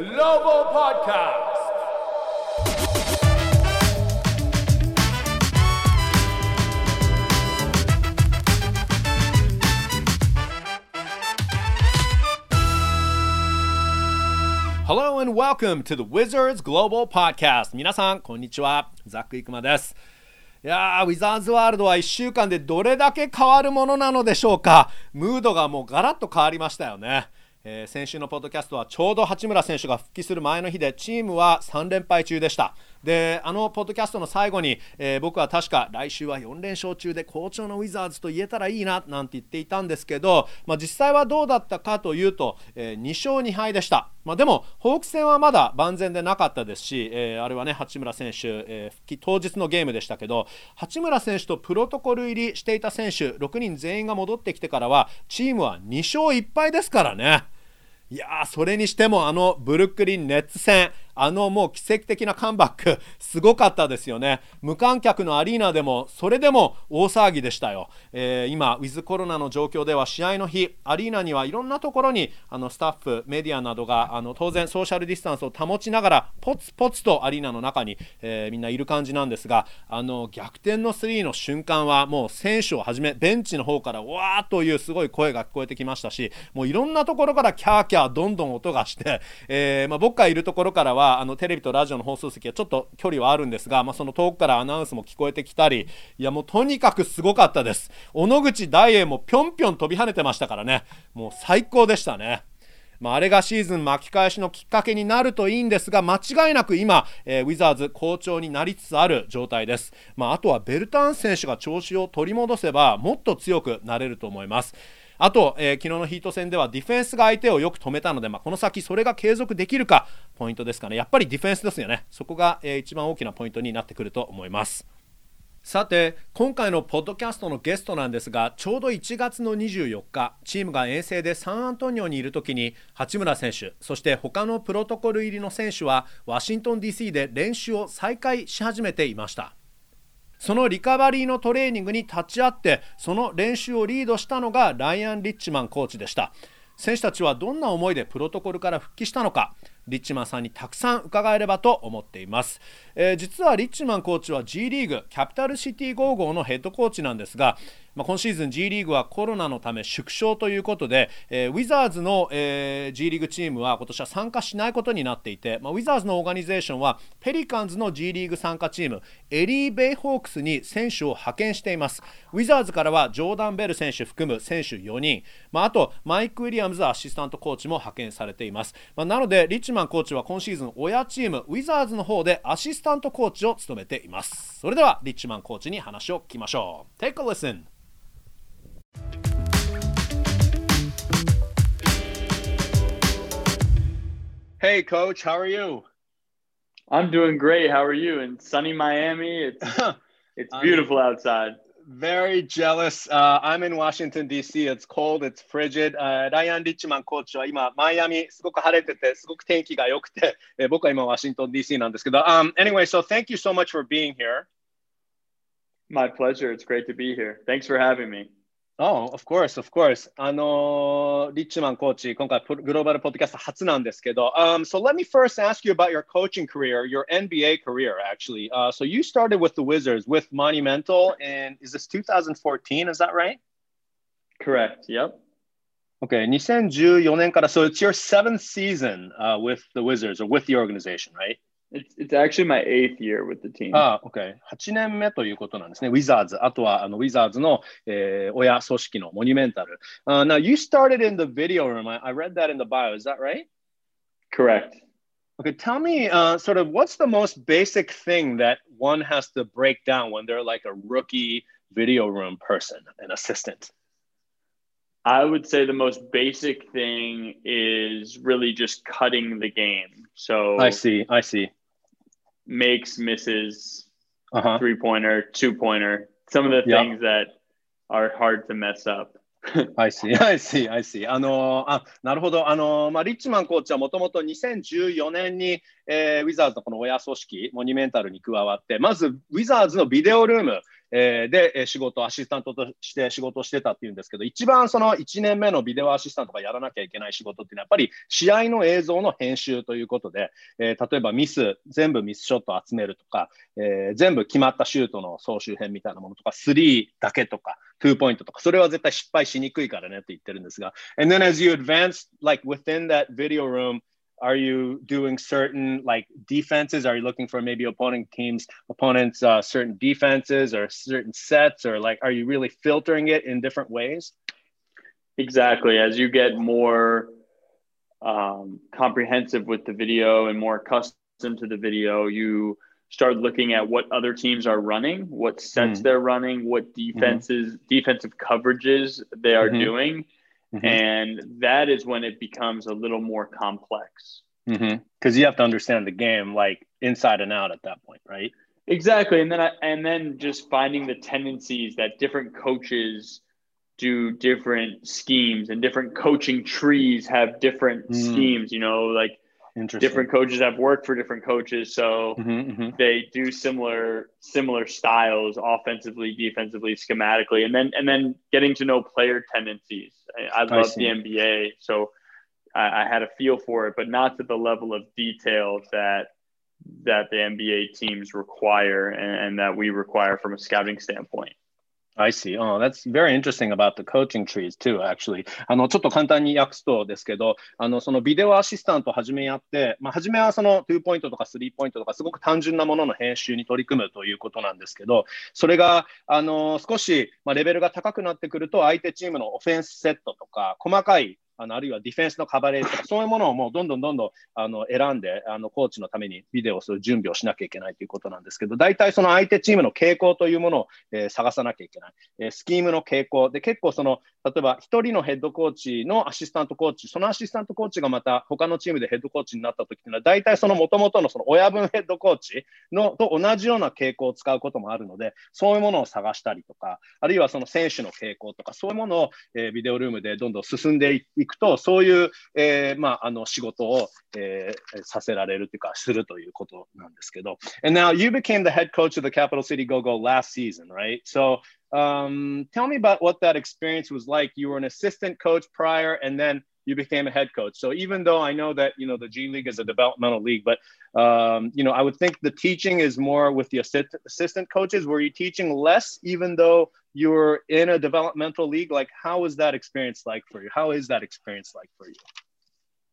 Global Podcast. Hello and welcome to the Wizards Global Podcast. 皆さん、こんにちは。ザック・イクマです。いやー、ウィザーズワールドは1週間でどれだけ変わるものなのでしょうか。ムードがもうガラッと変わりましたよね。えー先週のポッドキャストはちょうど八村選手が復帰する前の日でチームは3連敗中でした。であのポッドキャストの最後に、えー僕は確か来週は4連勝中で好調のウィザーズと言えたらいいななんて言っていたんですけど、まあ、実際はどうだったかというと、え2勝2敗でした、まあ、でもホークス戦はまだ万全でなかったですし、えーあれはね八村選手、えー復帰当日のゲームでしたけど八村選手とプロトコル入りしていた選手6人全員が戻ってきてからはチームは2勝1敗ですからね。いやーそれにしてもあのブルックリン・ネッツ戦あのもう奇跡的なカムバック。すごかったですよね。無観客のアリーナでもそれでも大騒ぎでしたよ、えー今ウィズコロナの状況では試合の日アリーナにはいろんなところにあのスタッフメディアなどがあの当然ソーシャルディスタンスを保ちながらポツポツとアリーナの中に、えーみんないる感じなんですがあの逆転のスリーの瞬間はもう選手をはじめベンチの方からわーというすごい声が聞こえてきましたしもういろんなところからキャーキャーどんどん音がして、えーまあ、僕がいるところからはあのテレビとラジオの放送席はちょっと距離はあるんですが、まあ、その遠くからアナウンスも聞こえてきたりいやもうとにかくすごかったです。小野口大栄もぴょんぴょん飛び跳ねてましたからね。もう最高でしたね。まあ、あれがシーズン巻き返しのきっかけになるといいんですが間違いなく今、えーウィザーズ好調になりつつある状態です、まあ、あとはベルタン選手が調子を取り戻せばもっと強くなれると思います。あと、えー昨日のヒート戦ではディフェンスが相手をよく止めたので、まあ、この先それが継続できるかポイントですかね。やっぱりディフェンスですよね。そこが、えー一番大きなポイントになってくると思います。さて今回のポッドキャストのゲストなんですがちょうど1月の24日チームが遠征でサンアントニオにいる時に八村選手そして他のプロトコル入りの選手はワシントン DC で練習を再開し始めていました。そのリカバリーのトレーニングに立ち会ってその練習をリードしたのがライアン・リッチマンコーチでした。選手たちはどんな思いでプロトコルから復帰したのか？リッチマンさんにたくさん伺えればと思っています、えー実はリッチマンコーチは G リーグキャピタルシティゴーゴーのヘッドコーチなんですが、まあ、今シーズン G リーグはコロナのため縮小ということで、えーウィザーズの、えー G リーグチームは今年は参加しないことになっていて、まあ、ウィザーズのオーガニゼーションはペリカンズの G リーグ参加チームエリー・ベイホークスに選手を派遣しています。ウィザーズからはジョーダン・ベル選手含む選手4人、まあ、あとマイク・ウィリアムズアシスタントコーチも派遣されています、まあ、なのでリッチマンコーチは今シーズン親チームウィザーズの方でアシスタントコーチを務めていますそれではリッチマンコーチに話を聞きましょう Take a listen Hey, coach, how are you? I'm doing great. How are you? In sunny Miami, it's it's beautiful outside. very jealous. Uh, I'm in Washington, D.C. It's cold, it's frigid. Uh, ライアン・リッチマンコーチは今、マイアミ、すごく晴れてて、すごく天気が良くて、えー、僕は今、ワシントン、D.C. なんですけど、um, Anyway, so thank you so much for being here. My pleasure. It's great to be here. Thanks for having me. Oh, of course, of course. あの、リッチマンコーチ、今回グローバルポッドキャスト初なんですけど、um, So let me first ask you about your coaching career, your NBA career, actually. Uh, so you started with the Wizards, with Monumental, and is this 2014, is that right? Correct, yep. Okay, 2014年から, so it's your seventh season uh, with the Wizards, or with the organization, right? It's it's actually my eighth year with the team. ああ、OK。8年目ということなんですね。ウィザーズ。あとは、あの、ウィザーズの、えー親組織のモニュメンタル。Uh, now, you started in the video room. I, I read that in the bio. Is that right? Correct. Okay, tell me uh, sort of what's the most basic thing that one has to break down when they're like a rookie video room person, an assistant? I would say the most basic thing is really just cutting the game. So I see. I see. Makes, misses, Uh huh. three pointer, two pointer. Some of the things that are hard to mess up. I see, I see, I see. あのーあ、なるほど。あのーまあ、リッチマンコーチはもともと2014年に、えーウィザーズのこの親組織、モニュメンタルに加わって、まず、ウィザーズのビデオルーム、えー、で、仕事、アシスタントとして仕事してたっていうんですけど、一番その1年目のビデオアシスタントがやらなきゃいけない仕事っていうのは、やっぱり試合の映像の編集ということで、えー、例えばミス、全部ミスショット集めるとか、えー、全部決まったシュートの総集編みたいなものとか、3だけとか、2ポイントとか、それは絶対失敗しにくいからねって言ってるんですが、and then as you advance, like within that video room, are you doing certain like defenses are you looking for maybe opponent teams opponents uh, certain defenses or certain sets or like are you really filtering it in different ways exactly as you get more um, comprehensive with the video and more accustomed to the video you start looking at what other teams are running what sets mm. they're running what defenses mm-hmm. defensive coverages they are mm-hmm. doing Mm-hmm. And that is when it becomes a little more complex. Because mm-hmm. you have to understand the game like inside and out at that point, right? Exactly. And then I, and then just finding the tendencies that different coaches do different schemes and different coaching trees have different mm. schemes, you know, like different coaches have worked for different coaches so mm-hmm, mm-hmm. they do similar similar styles offensively defensively schematically and then and then getting to know player tendencies. I, I love I the nba so I, I, had a feel for it but not to the level of detail that that the nba teams require and, and that we require from a scouting standpoint I see. Oh, that's very interesting about the coaching trees too, actually. あの、ちょっと簡単に訳すとですけど、あの、そのビデオアシスタント始めやって、まあ、初めはその2ポイントとか3ポイントとか、すごく単純なものの編集に取り組むということなんですけど、それが、あの、少し、まあ、レベルが高くなってくると、相手チームのオフェンスセットとか、細かいあのあるいはディフェンスのカバレージとか、そういうものをもうどんどんどんどんあの選んで、あのコーチのためにビデオをする準備をしなきゃいけないということなんですけど、大体その相手チームの傾向というものを、えー、探さなきゃいけない。えー、スキームの傾向で、結構その、例えば1人のヘッドコーチのアシスタントコーチ、そのアシスタントコーチがまた他のチームでヘッドコーチになった時っていうのは、大体その元々のその親分ヘッドコーチのと同じような傾向を使うこともあるので、そういうものを探したりとか、あるいはその選手の傾向とか、そういうものを、えー、ビデオルームでどんどん進んでいくと、そういうえー、まあ、あの仕事を、えー、させられるというか、するということなんですけど。And now you became the head coach of the Capital City Go-Go last season, right? So um, tell me about what that experience was like. You were an assistant coach prior, and then you became a head coach. So even though I know that you know the G League is a developmental league, but um, you know I would think the teaching is more with the assist- assistant coaches. Were you teaching less, even though you were in a developmental league? Like, how was that experience like for you? How is that experience like for you?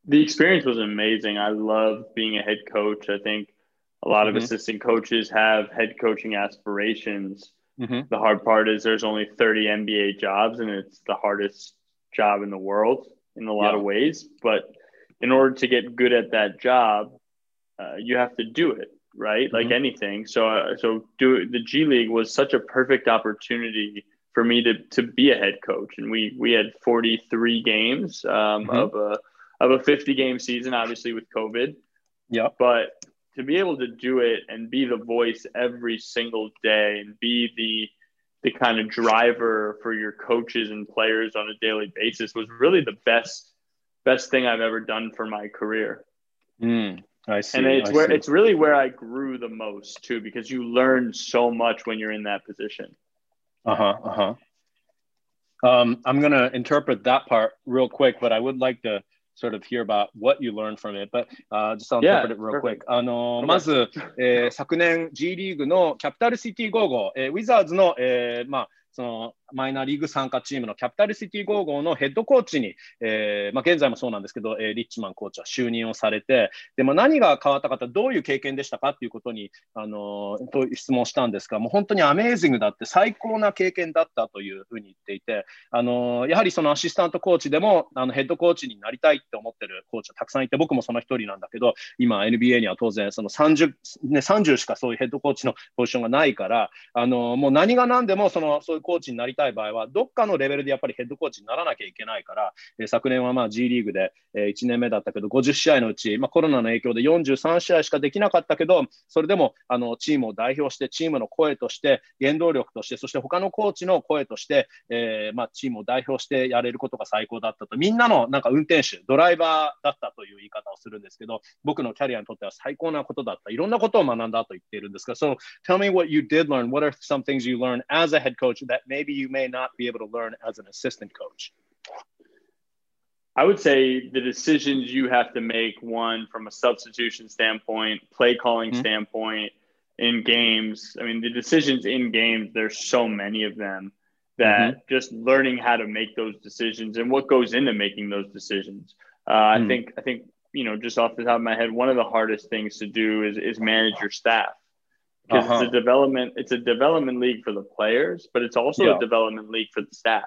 The experience was amazing. I love being a head coach. I think a lot of mm-hmm. assistant coaches have head coaching aspirations. Mm-hmm. The hard part is there's only 30 NBA jobs, and it's the hardest job in the world in a lot yeah. of ways. But in order to get good at that job, uh, you have to do it right, mm-hmm. like anything. So, uh, so do the G League was such a perfect opportunity for me to to be a head coach, and we we had 43 games um, mm-hmm. of a of a 50 game season, obviously with COVID. Yeah, but to be able to do it and be the voice every single day and be the the kind of driver for your coaches and players on a daily basis was really the best best thing I've ever done for my career. Mm, I see. And it's I where see. it's really where I grew the most too, because you learn so much when you're in that position. Uh huh. Uh huh. Um, I'm gonna interpret that part real quick, but I would like to sort of hear about what you learned from it. But uh, just I'll interpret it real quick. あのまず、えー、昨年 G リーグのキャピタルシティゴーゴー、えー、ウィザーズの、えー、まあそのマイナーリーグ参加チームのキャピタルシティゴーゴーのヘッドコーチに、えーまあ、現在もそうなんですけど、えー、リッチマンコーチは就任をされて、でまあ、何が変わったかとどういう経験でしたかということに、あのー、と質問したんですが、もう本当にアメージングだって最高な経験だったというふうに言っていて、あの、やはりそのアシスタントコーチでもあのヘッドコーチになりたいって思ってるコーチはたくさんいて、僕もその一人なんだけど、今 NBA には当然その 30,、ね、30しかそういうヘッドコーチのポジションがないから、あの、もう何が何でもそのそういうコーチになりたい場合は、どっかのレベルでやっぱりヘッドコーチにならなきゃいけないから、え、昨年はまあ G リーグで、え、1年目だったけど、50試合のうち、まあ、コロナの影響で43試合しかできなかったけど、それでもあのチームを代表して、チームの声として、原動力として、そして他のコーチの声として、えまあ、チームを代表してやれることが最高だったと、みんなのなんか運転手、ドライバーだったという言い方をするんですけど、僕のキャリアにとっては最高なことだった。いろんなことを学んだと言っているんですが、So tell me what you did learn. What are some things you learned as a head coach that maybe you may not be able to learn as an assistant coach? I would say the decisions you have to make one from a substitution standpoint, play calling mm-hmm. standpoint in games. I mean, the decisions in games, there's so many of them that mm-hmm. just learning how to make those decisions and what goes into making those decisions. Uh, mm. I think, I think, you know, just off the top of my head, one of the hardest things to do is, is manage your staff because uh-huh. it's a development, it's a development league for the players, but it's also yeah. a development league for the staff.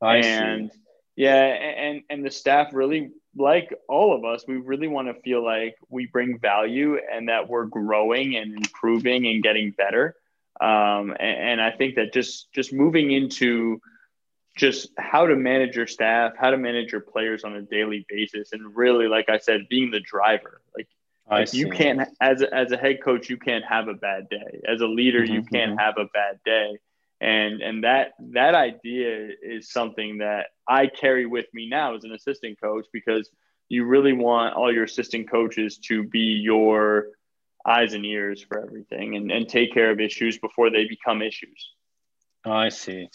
I and see yeah, and and the staff really like all of us, we really want to feel like we bring value and that we're growing and improving and getting better. Um, and, and I think that just just moving into just how to manage your staff, how to manage your players on a daily basis, and really, like I said, being the driver. Like, like you can't as a, as a head coach, you can't have a bad day. As a leader, mm-hmm, you can't mm-hmm. have a bad day and and that that idea is something that I carry with me now as an assistant coach because you really want all your assistant coaches to be your eyes and ears for everything and, and take care of issues before they become issues. I see.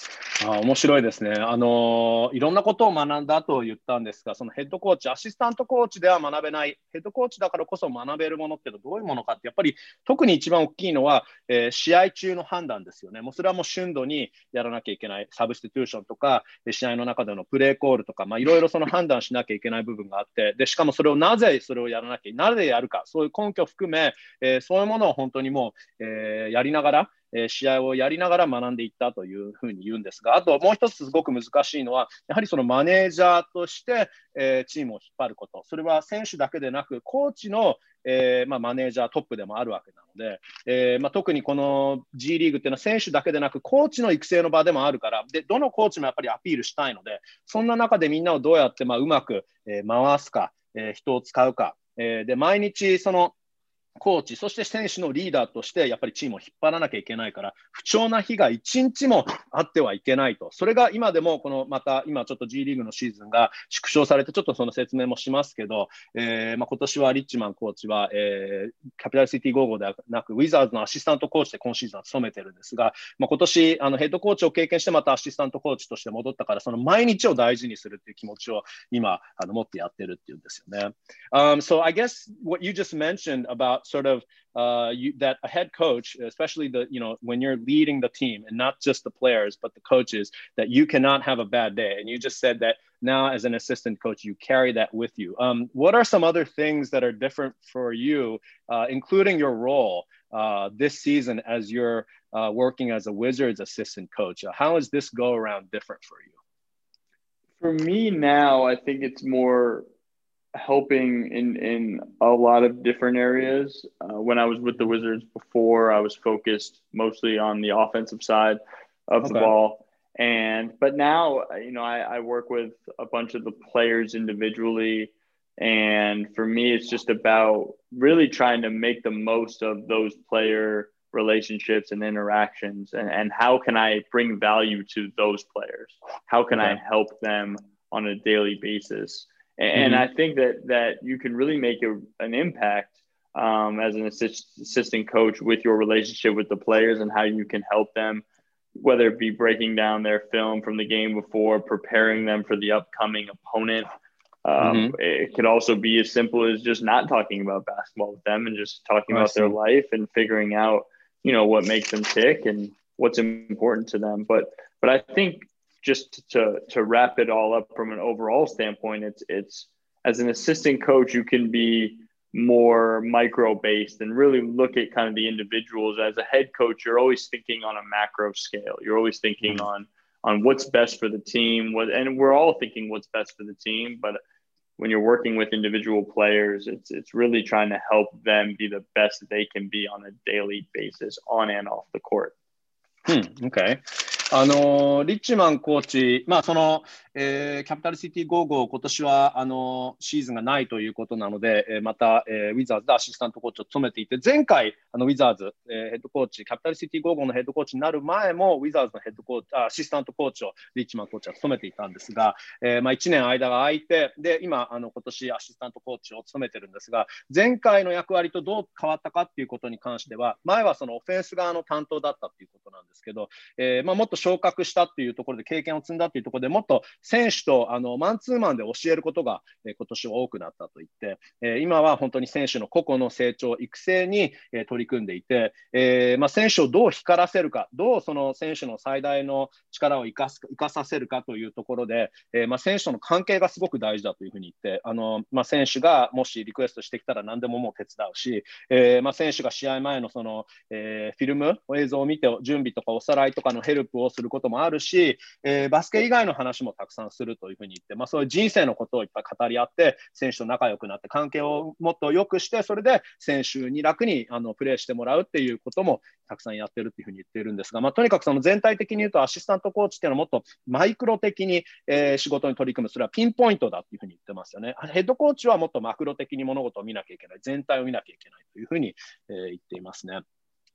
あ面白いですね。あのいろんなことを学んだと言ったんですが、そのヘッドコーチ、アシスタントコーチでは学べない、ヘッドコーチだからこそ学べるものってどういうものかって、やっぱり特に一番大きいのは、えー、試合中の判断ですよね。もうそれはもう瞬度にやらなきゃいけない、サブスティテューションとか、試合の中でのプレーコールとか、まあいろいろその判断しなきゃいけない部分があって、でしかもそれをなぜそれをやらなきゃ、なぜやるか、そういう根拠を含め、えー、そういうものを本当にもう、えー、やりながら、え試合をやりながら学んでいったというふうに言うんですが、あともう一つすごく難しいのは、やはりそのマネージャーとして、えチームを引っ張ること、それは選手だけでなく、コーチの、え、ま、マネージャートップでもあるわけなので、え、ま、特にこの G リーグっていうのは選手だけでなく、コーチの育成の場でもあるから、でどのコーチもやっぱりアピールしたいので、そんな中でみんなをどうやってまあうまく、え回すか、え人を使うか、えで毎日そのコーチ、そして選手のリーダーとして、やっぱりチームを引っ張らなきゃいけないから、不調な日が一日もあってはいけないと。それが今でも、このまた今ちょっと G リーグのシーズンが縮小されて、ちょっとその説明もしますけど、えーまあ、今年はリッチマンコーチは、えー、キャピタルシティ・ゴーゴーではなく、ウィザーズのアシスタントコーチで今シーズンは務めてるんですが、まあ、今年あのヘッドコーチを経験して、またアシスタントコーチとして戻ったから、その毎日を大事にするっていう気持ちを今あの持ってやってるっていうんですよね。Um, so I guess what you just mentioned about sort of uh, you, that a head coach, especially the you know when you're leading the team and not just the players but the coaches, that you cannot have a bad day. And you just said that now as an assistant coach, you carry that with you. Um, what are some other things that are different for you, uh, including your role uh, this season as you're uh, working as a Wizards assistant coach? Uh, how is this go around different for you? For me now, I think it's more helping in in a lot of different areas. Uh, when I was with the Wizards before, I was focused mostly on the offensive side of okay. the ball. And but now, you know, I, I work with a bunch of the players individually. And for me, it's just about really trying to make the most of those player relationships and interactions and, and how can I bring value to those players? How can okay. I help them on a daily basis? And mm-hmm. I think that that you can really make a, an impact um, as an assist, assistant coach with your relationship with the players and how you can help them, whether it be breaking down their film from the game before, preparing them for the upcoming opponent. Um, mm-hmm. It could also be as simple as just not talking about basketball with them and just talking about their life and figuring out, you know, what makes them tick and what's important to them. But but I think just to to wrap it all up from an overall standpoint, it's it's as an assistant coach, you can be more micro based and really look at kind of the individuals. As a head coach, you're always thinking on a macro scale. You're always thinking mm-hmm. on on what's best for the team. What and we're all thinking what's best for the team, but when you're working with individual players, it's it's really trying to help them be the best they can be on a daily basis, on and off the court. Hmm, okay. あのリッチマンコーチ、まあそのえー、キャピタルシティゴーゴー、今年はあのシーズンがないということなので、えー、また、えー、ウィザーズでアシスタントコーチを務めていて、前回、あのウィザーズ、えー、ヘッドコーチ、キャピタルシティゴーゴーのヘッドコーチになる前も、ウィザーズのヘッドコーチ、アシスタントコーチをリッチマンコーチは務めていたんですが、えーまあ、1年間が空いて、で今、あの今年アシスタントコーチを務めてるんですが、前回の役割とどう変わったかっていうことに関しては、前はそのオフェンス側の担当だったっていうことなんですけど、えーまあ、もっと昇格したっていうところで、経験を積んだっていうところでもっと選手とあのマンツーマンで教えることが、えー、今年は多くなったと言って、え、今は本当に選手の個々の成長、育成に、え、取り組んでいて、えまあ、選手をどう光らせるか、どうその選手の最大の力を生かす生かさせるかというところで、えまあ、選手との関係がすごく大事だというふうに言って、あのまあ、選手がもしリクエストしてきたら何でももう手伝うし、えまあ、選手が試合前のその、え、フィルム、映像を見て準備とかおさらいとかのヘルプをすることもあるし、え、バスケ以外の話もたくさんさんするというふうに言って、まあ、そういう人生のことをいっぱい語り合って、選手と仲良くなって、関係をもっと良くして、それで選手に楽にあのプレーしてもらうっていうこともたくさんやってるっていうふうに言ってるんですが、まあ、とにかくその全体的に言うと、アシスタントコーチっていうのはもっとマイクロ的に、えー、仕事に取り組む、それはピンポイントだっていうふうに言ってますよね。ヘッドコーチはもっとマクロ的に物事を見なきゃいけない、全体を見なきゃいけないというふうに、えー、言っていますね。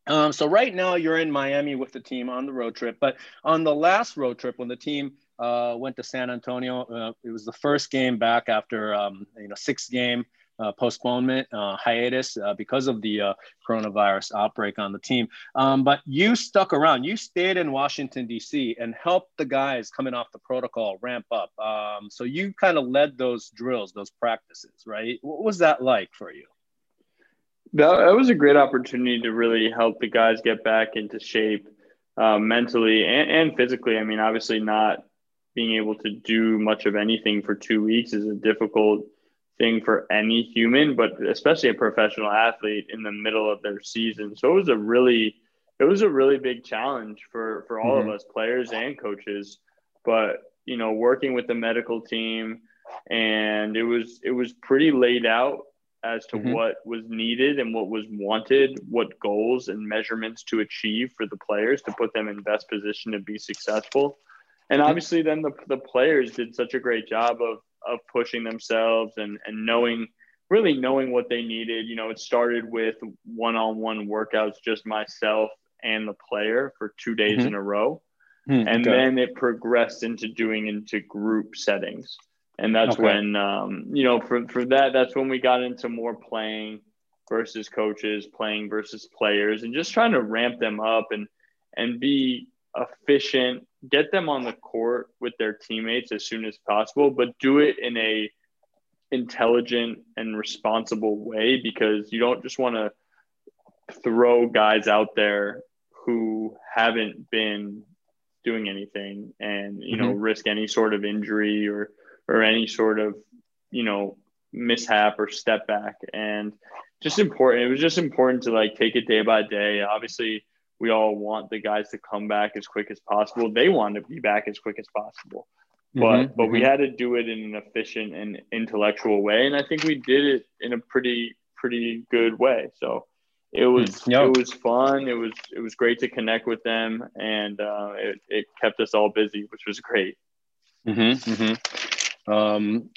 Um, so right now you're in Miami with the team on the road trip, but on the last road trip when the team uh, went to San Antonio, uh, it was the first game back after um, you know six game uh, postponement uh, hiatus uh, because of the uh, coronavirus outbreak on the team. Um, but you stuck around. You stayed in Washington D.C. and helped the guys coming off the protocol ramp up. Um, so you kind of led those drills, those practices, right? What was that like for you? That, was a great opportunity to really help the guys get back into shape uh, mentally and, and physically. I mean, obviously, not being able to do much of anything for two weeks is a difficult thing for any human, but especially a professional athlete in the middle of their season. So it was a really, it was a really big challenge for for all mm-hmm. of us, players and coaches. But you know, working with the medical team, and it was it was pretty laid out as to mm-hmm. what was needed and what was wanted, what goals and measurements to achieve for the players to put them in best position to be successful. And mm-hmm. obviously, then the, the players did such a great job of, of pushing themselves and, and knowing, really knowing what they needed. You know, it started with one on one workouts, just myself and the player for two days mm-hmm. in a row. Mm, and okay. then it progressed into doing into group settings and that's okay. when um, you know for for that that's when we got into more playing versus coaches, playing versus players, and just trying to ramp them up and and be efficient, get them on the court with their teammates as soon as possible, but do it in a intelligent and responsible way because you don't just want to throw guys out there who haven't been doing anything and you know mm-hmm. risk any sort of injury or or any sort of you know mishap or step back and just important it was just important to like take it day by day obviously we all want the guys to come back as quick as possible they want to be back as quick as possible but mm-hmm, but mm-hmm. we had to do it in an efficient and intellectual way and i think we did it in a pretty pretty good way so it was mm, yep. it was fun it was it was great to connect with them and uh, it, it kept us all busy which was great mm-hmm, mm-hmm. Um,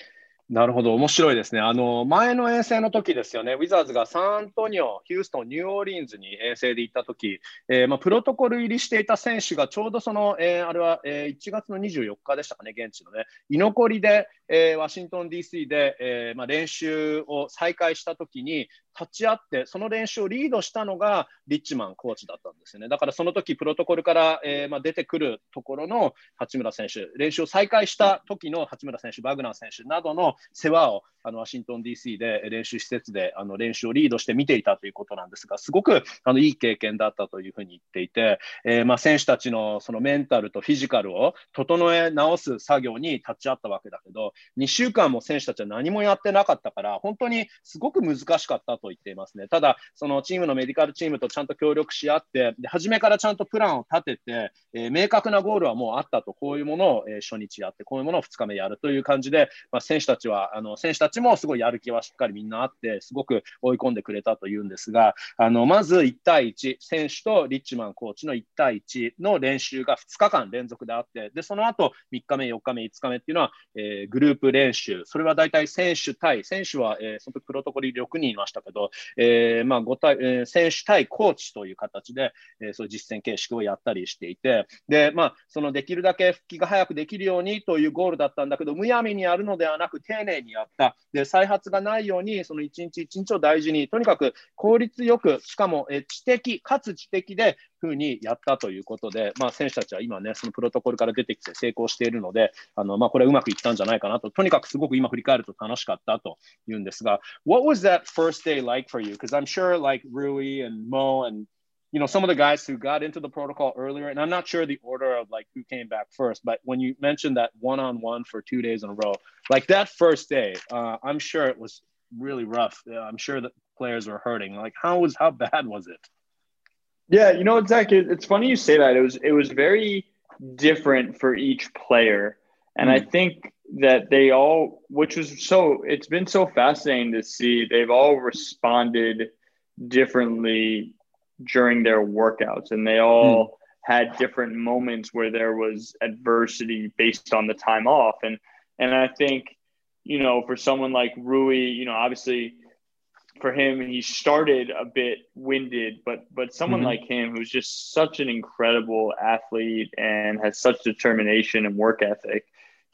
なるほど、面白いですね。あの前の遠征の時ですよね、ウィザーズがサンアントニオ、ヒューストン、ニューオーリンズに遠征で行った時、えーまあ、プロトコル入りしていた選手がちょうどその、えー、あれは、えー、1月の24日でしたかね、現地のね、居残りで、えー、ワシントン DC で、えーまあ、練習を再開した時に、立ち会って、その練習をリードしたのがリッチマンコーチだったんですよね。だからその時プロトコルから、えーまあ、出てくるところの八村選手、練習を再開した時の八村選手、バグナー選手などの世話をあのワシントン DC で練習施設であの練習をリードして見ていたということなんですが、すごくあのいい経験だったというふうに言っていて、えーまあ、選手たちのそのメンタルとフィジカルを整え直す作業に立ち会ったわけだけど、2週間も選手たちは何もやってなかったから、本当にすごく難しかったと言っていますね。ただ、そのチームのメディカルチームとちゃんと協力し合って、で初めからちゃんとプランを立てて、えー、明確なゴールはもうあったと、こういうものを、えー、初日やって、こういうものを2日目やるという感じで、まあ、選手たちは、あの選手たちもすごいやる気はしっかりみんなあって、すごく追い込んでくれたというんですが、あのまず1対1、選手とリッチマンコーチの1対1の練習が2日間連続であって、でその後3日目、4日目、5日目っていうのは、えー、グループループ練習、それは大体選手対、選手は、えー、その時プロトコル6人いましたけど、えーまあ5対えー、選手対コーチという形で、えー、そういう実践形式をやったりしていて、でまあ、そのできるだけ復帰が早くできるようにというゴールだったんだけど、むやみにやるのではなく、丁寧にやった、で再発がないように、その一日一日を大事に、とにかく効率よく、しかも、えー、知的、かつ知的で、ふうにやったということで、まあ、選手たちは今ね、そのプロトコルから出てきて成功しているので、あのまあ、これうまくいったんじゃないかなと、とにかくすごく今振り返ると楽しかったというんですが、What was that first day like for you? Because I'm sure like Rui and Mo and you know some of the guys who got into the protocol earlier and i'm not sure the order of like who came back first but when you mentioned that one-on-one for two days in a row like that first day uh, i'm sure it was really rough i'm sure that players were hurting like how was how bad was it Yeah, you know, Zach, it's funny you say that. It was it was very different for each player, and mm. I hmm. think that they all, which was so, it's been so fascinating to see. They've all responded differently during their workouts, and they all mm. had different moments where there was adversity based on the time off, and and I think, you know, for someone like Rui, you know, obviously for him, he started a bit winded, but but someone mm-hmm. like him who's just such an incredible athlete and has such determination and work ethic,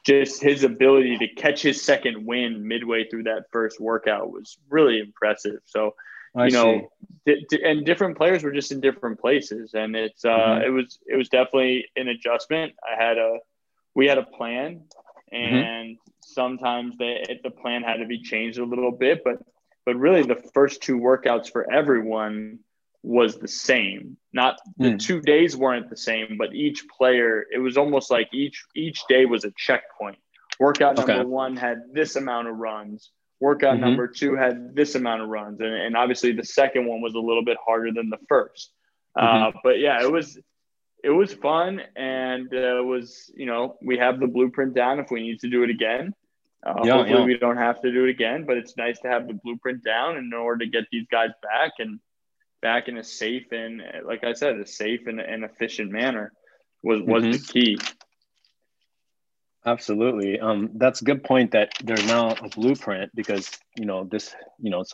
just his ability to catch his second win midway through that first workout was really impressive. So, I you know, d- d- and different players were just in different places, and it's uh, mm-hmm. it was it was definitely an adjustment. I had a we had a plan, mm-hmm. and mm-hmm. sometimes the the plan had to be changed a little bit, but but really the first two workouts for everyone was the same. Not the mm. two days weren't the same, but each player, it was almost like each each day was a checkpoint. Workout number okay. one had this amount of runs. Workout mm-hmm. number two had this amount of runs, and, and obviously the second one was a little bit harder than the 1st mm-hmm. uh, but yeah, it was it was fun, and uh, it was you know we have the blueprint down if we need to do it again. Uh, yeah, hopefully, yeah. we don't have to do it again, but it's nice to have the blueprint down in order to get these guys back and back in a safe and, like I said, a safe and, and efficient manner was was mm-hmm. the key. Absolutely. Um, that's a good point that there's now a blueprint because, you know, this, you know,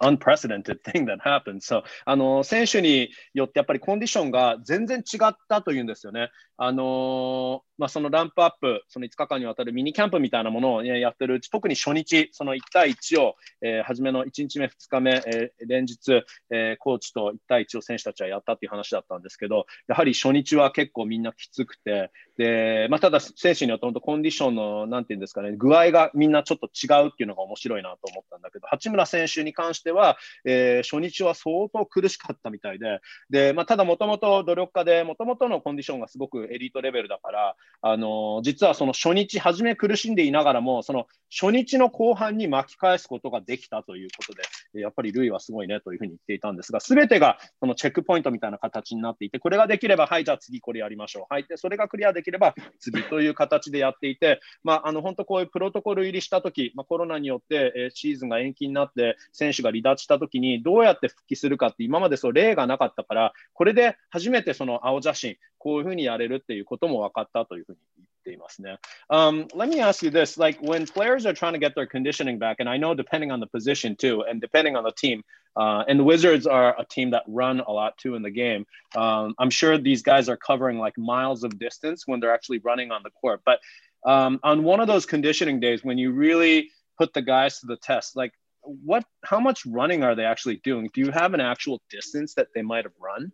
unprecedented thing that happened. So, あの、選手によってやっぱりコンディションが全然違ったというんですよね。あのまあ、そのランプアップ、その5日間にわたるミニキャンプみたいなものを、やってるうち、特に初日、その1対1を、えー、初めの1日目、2日目、えー、連日、えー、コーチと1対1を選手たちはやったっていう話だったんですけど、やはり初日は結構みんなきつくて、でまあ、ただ選手によって本当コンディションの、なんていうんですかね、具合がみんなちょっと違うっていうのが面白いなとと思ったんだけど、八村選手に関しては、えー、初日は相当苦しかったみたいで、でまあ、ただもともと努力家で、もともとのコンディションがすごくエリートレベルだから、あの実はその初日、初め苦しんでいながらも、その初日の後半に巻き返すことができたということで、やっぱりルイはすごいねというふうに言っていたんですが、すべてがそのチェックポイントみたいな形になっていて、これができれば、はい、じゃあ次これやりましょう。はい、でそれがクリアできれば次という形でやっていて、まあ、あの本当こういうプロトコル入りしたとき、まあ、コロナによって、えー、シーズンが延期になって、選手が離脱したときに、どうやって復帰するかって、今までそう例がなかったから、これで初めてその青写真、こういうふうにやれるっていうことも分かったというふうに言っていますね。Um, let me ask you this: like when players are trying to get their conditioning back, and I know depending on the position too, and depending on the team, uh, and the Wizards are a team that run a lot too in the game. Um, I'm sure these guys are covering like miles of distance when they're actually running on the court. But um, on one of those conditioning days, when you really put the guys to the test, like what, how much running are they actually doing? Do you have an actual distance that they might have run?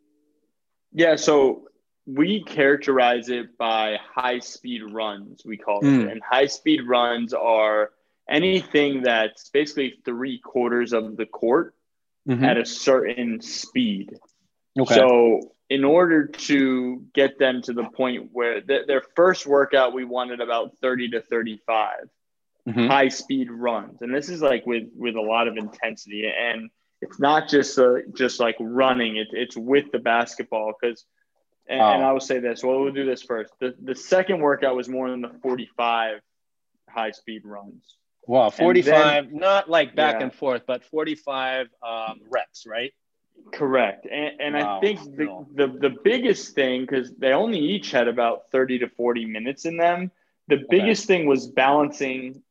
Yeah, so we characterize it by high speed runs, we call mm. it. And high speed runs are anything that's basically three quarters of the court mm-hmm. at a certain speed. Okay. So, in order to get them to the point where th- their first workout, we wanted about 30 to 35. Mm-hmm. high speed runs, and this is like with with a lot of intensity, and it's not just uh, just like running; it, it's with the basketball because. And, and I will say this. Well, we'll do this first. The the second workout was more than the forty five high speed runs. Wow, 45, then, not like back yeah. and forth, but 45 um, reps, right? Correct. And, and wow. I think the, the, the biggest thing, because they only each had about 30 to 40 minutes in them, the okay. biggest thing was balancing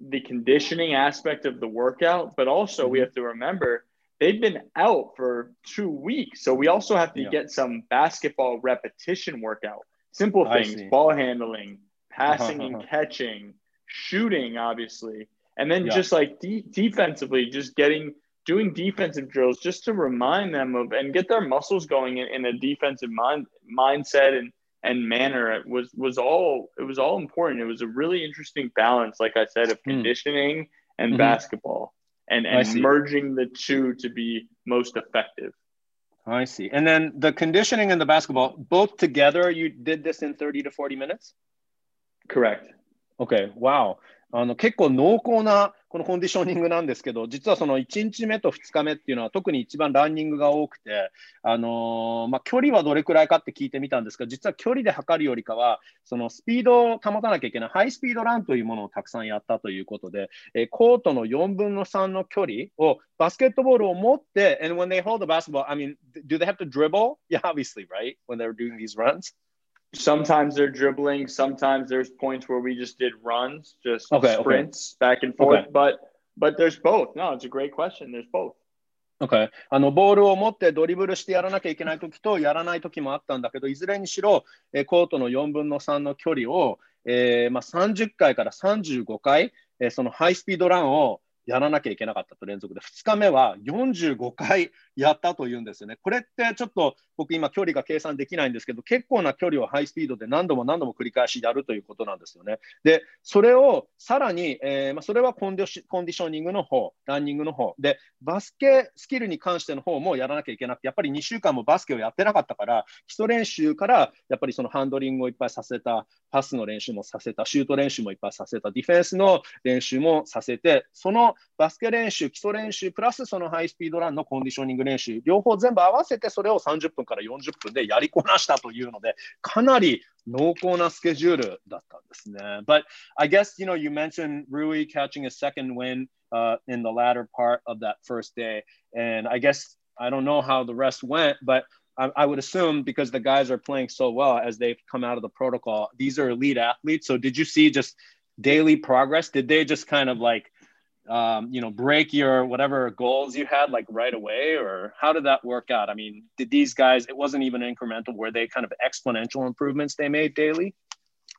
the conditioning aspect of the workout, but also mm-hmm. we have to remember they've been out for two weeks. So we also have to yeah. get some basketball repetition workout. Simple things, ball handling, passing and catching, shooting, obviously, and then yeah. just like de- defensively, just getting doing defensive drills just to remind them of and get their muscles going in, in a defensive mind mindset and and manner it was was all it was all important it was a really interesting balance like i said of hmm. conditioning mm. and mm-hmm. basketball and and merging the two to be most effective i see and then the conditioning and the basketball both together you did this in 30 to 40 minutes correct Okay, wow. あの結構濃厚な このコンディショニングなんですけど、実はその1日目と2日目っていうのは特に一番ランニングが多くて、あのー、まあ、距離はどれくらいかって聞いてみたんですが、実は距離で測るよりかは、そのスピードを保たなきゃいけないハイスピードランというものをたくさんやったということで、えー、コートの4分の3の距離をバスケットボールを持って、and when they hold the basketball, I mean, do they have to dribble? Yeah, obviously, right? When they're doing these runs. Sometimes they're dribbling. Sometimes there's points where we just did runs, just okay, sprints okay. back and forth. Okay. But but there's both. No, it's a great question. There's both. Okay. あのボールを持ってドリブルしてやらなきゃいけないときとやらないときもあったんだけど、いずれにしろ、えー、コートの4分の3の距離を、えーまあ、30回から35回、えー、そのハイスピードランをやらなきゃいけなかったと連続で、2日目は45回やったというんですよね。これってちょっと僕今距離が計算できないんですけど、結構な距離をハイスピードで何度も何度も繰り返しやるということなんですよね。で、それをさらに、えー、まあ、それはコンディショニングの方、ランニングの方、で、バスケスキルに関しての方もやらなきゃいけなくて、やっぱり2週間もバスケをやってなかったから、基礎練習からやっぱりそのハンドリングをいっぱいさせた、パスの練習もさせた、シュート練習もいっぱいさせた、ディフェンスの練習もさせて、そのバスケ練習、基礎練習、プラスそのハイスピードランのコンディショニング練習、両方全部合わせてそれを30分から40分でやりこなしたというので、かなり濃厚なスケジュールだったんですね。But I guess, you know, you mentioned Rui catching a second win uh, in the latter part of that first day. And I guess, I don't know how the rest went, but I, I would assume because the guys are playing so well as they've come out of the protocol, these are elite athletes. So did you see just daily progress? Did they just kind of like um, you know, break your whatever goals you had like right away, or how did that work out? I mean, did these guys? It wasn't even incremental. Were they kind of exponential improvements they made daily?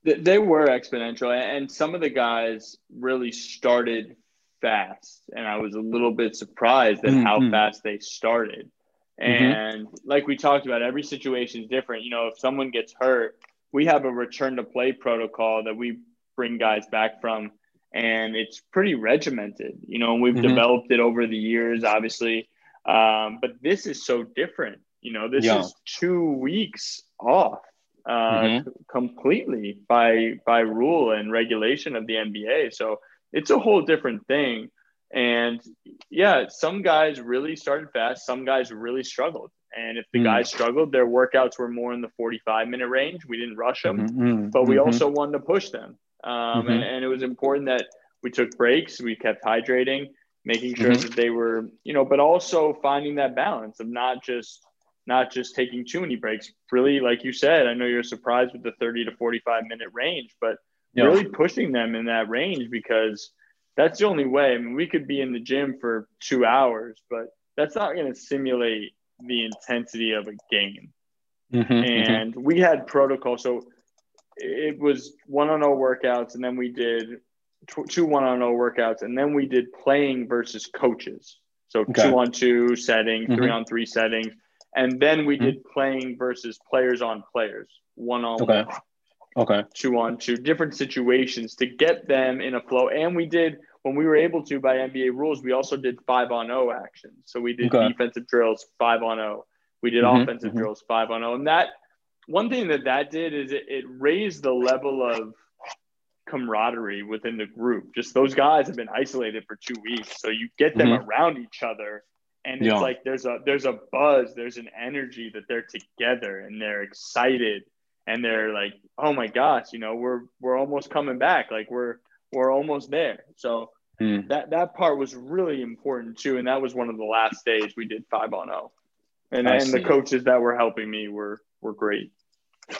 They were exponential, and some of the guys really started fast, and I was a little bit surprised at mm-hmm. how fast they started. Mm-hmm. And mm-hmm. like we talked about, every situation is different. You know, if someone gets hurt, we have a return to play protocol that we bring guys back from and it's pretty regimented. You know, we've mm-hmm. developed it over the years, obviously. Um, but this is so different. You know, this yeah. is two weeks off uh, mm-hmm. completely by by rule and regulation of the NBA. So it's a whole different thing. And yeah, some guys really started fast. Some guys really struggled. And if the mm. guys struggled, their workouts were more in the 45 minute range. We didn't rush them, mm-hmm. but we mm-hmm. also wanted to push them. Um, mm-hmm. and, and it was important that we took breaks, we kept hydrating, making sure mm-hmm. that they were, you know, but also finding that balance of not just not just taking too many breaks. Really, like you said, I know you're surprised with the 30 to 45 minute range, but yeah. really pushing them in that range because that's the only way. I mean, we could be in the gym for two hours, but that's not going to simulate the intensity of a game. Mm-hmm, mm-hmm. and mm-hmm. we had protocol. So it was one on zero workouts, and then we did two one on zero workouts, and then we did playing versus coaches. So okay. two on two setting, mm-hmm. three on three settings, and then we mm-hmm. did playing versus players on players, one on okay. one, okay, two on two, different situations to get them in a flow. And we did when we were able to by NBA rules, we also did five on zero actions. So we did okay. defensive drills five on zero. We did mm-hmm. offensive mm-hmm. drills five on zero, and that one thing that that did is it, it raised the level of camaraderie within the group. Just those guys have been isolated for two weeks, so you get them mm-hmm. around each other, and yeah. it's like there's a there's a buzz, there's an energy that they're together and they're excited and they're like, oh my gosh, you know, we're we're almost coming back, like we're we're almost there. So mm. that that part was really important too, and that was one of the last days we did five on zero, oh. and and the coaches that were helping me were were great.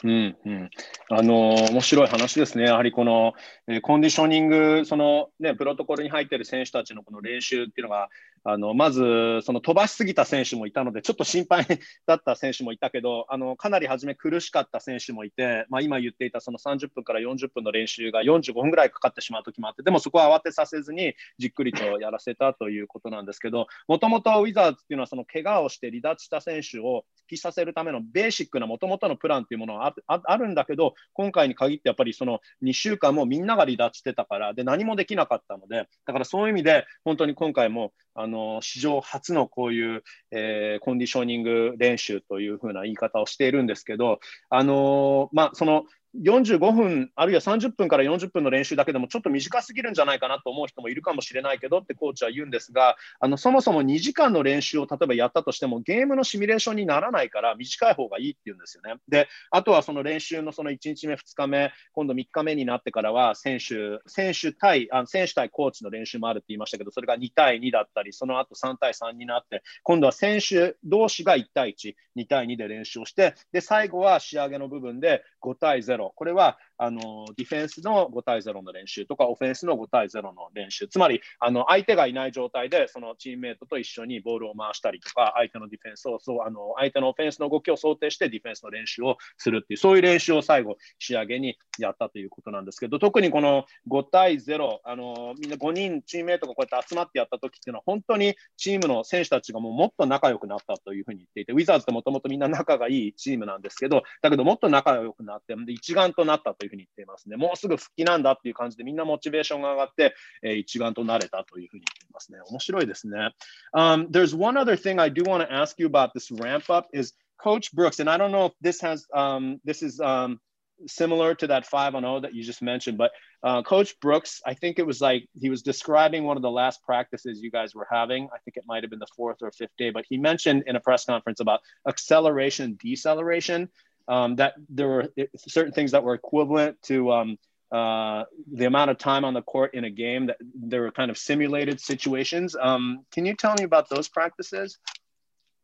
うんうん、あの面白い話ですね、やはりこの、えー、コンディショニング、その、ね、プロトコルに入っている選手たちのこの練習っていうのが、 あのまずその飛ばしすぎた選手もいたので、ちょっと心配だった選手もいたけど、あのかなり初め苦しかった選手もいて、まあ、今言っていたその30分から40分の練習が45分ぐらいかかってしまう時もあって、でもそこは慌てさせずにじっくりとやらせたということなんですけど、もともとウィザーズっていうのは、その怪我をして離脱した選手を復帰させるためのベーシックなもともとのプランっていうものはあるんだけど、今回に限ってやっぱりその2週間もみんなが離脱してたから、で何もできなかったので、だからそういう意味で、本当に今回もあのの史上初のこういう、えー、コンディショニング練習というふうな言い方をしているんですけど、あのまあ、その45分、あるいは30分から40分の練習だけでもちょっと短すぎるんじゃないかなと思う人もいるかもしれないけどってコーチは言うんですが、あのそもそも2時間の練習を例えばやったとしても、ゲームのシミュレーションにならないから短い方がいいって言うんですよね。で、あとはその練習のその1日目、2日目、今度3日目になってからは、選手、選手対あ選手対コーチの練習もあるって言いましたけど、それが2対2だったり、その後3対3になって、今度は選手同士が1対1、2対2で練習をして、で、最後は仕上げの部分で5対0。これはあのディフェンスの5対0の練習とか、オフェンスの5対0の練習、つまりあの相手がいない状態で、そのチームメートと一緒にボールを回したりとか、相手のディフェンスをそうあの、相手のオフェンスの動きを想定してディフェンスの練習をするっていう、そういう練習を最後、仕上げにやったということなんですけど、特にこの5対0、あのみんな5人、チームメートがこうやって集まってやった時っていうのは、本当にチームの選手たちがもうもっと仲良くなったというふうに言っていて、ウィザーズってもともとみんな仲がいいチームなんですけど、だけどもっと仲良くなって、一丸となったというふうに言っていますね。もうすぐ復帰なんだっていう感じでみんなモチベーションが上がって、えー、一丸となれたというふうに言っていますね。面白いですね。Um, there's one other thing I do want to ask you about this ramp up is Coach Brooks, and I don't know if this has um, this is um, similar to that five on zero that you just mentioned, but uh, Coach Brooks, I think it was like he was describing one of the last practices you guys were having. I think it might have been the fourth or fifth day, but he mentioned in a press conference about acceleration, deceleration um, that there were certain things that were equivalent to um, uh, the amount of time on the court in a game that there were kind of simulated situations. Um, can you tell me about those practices?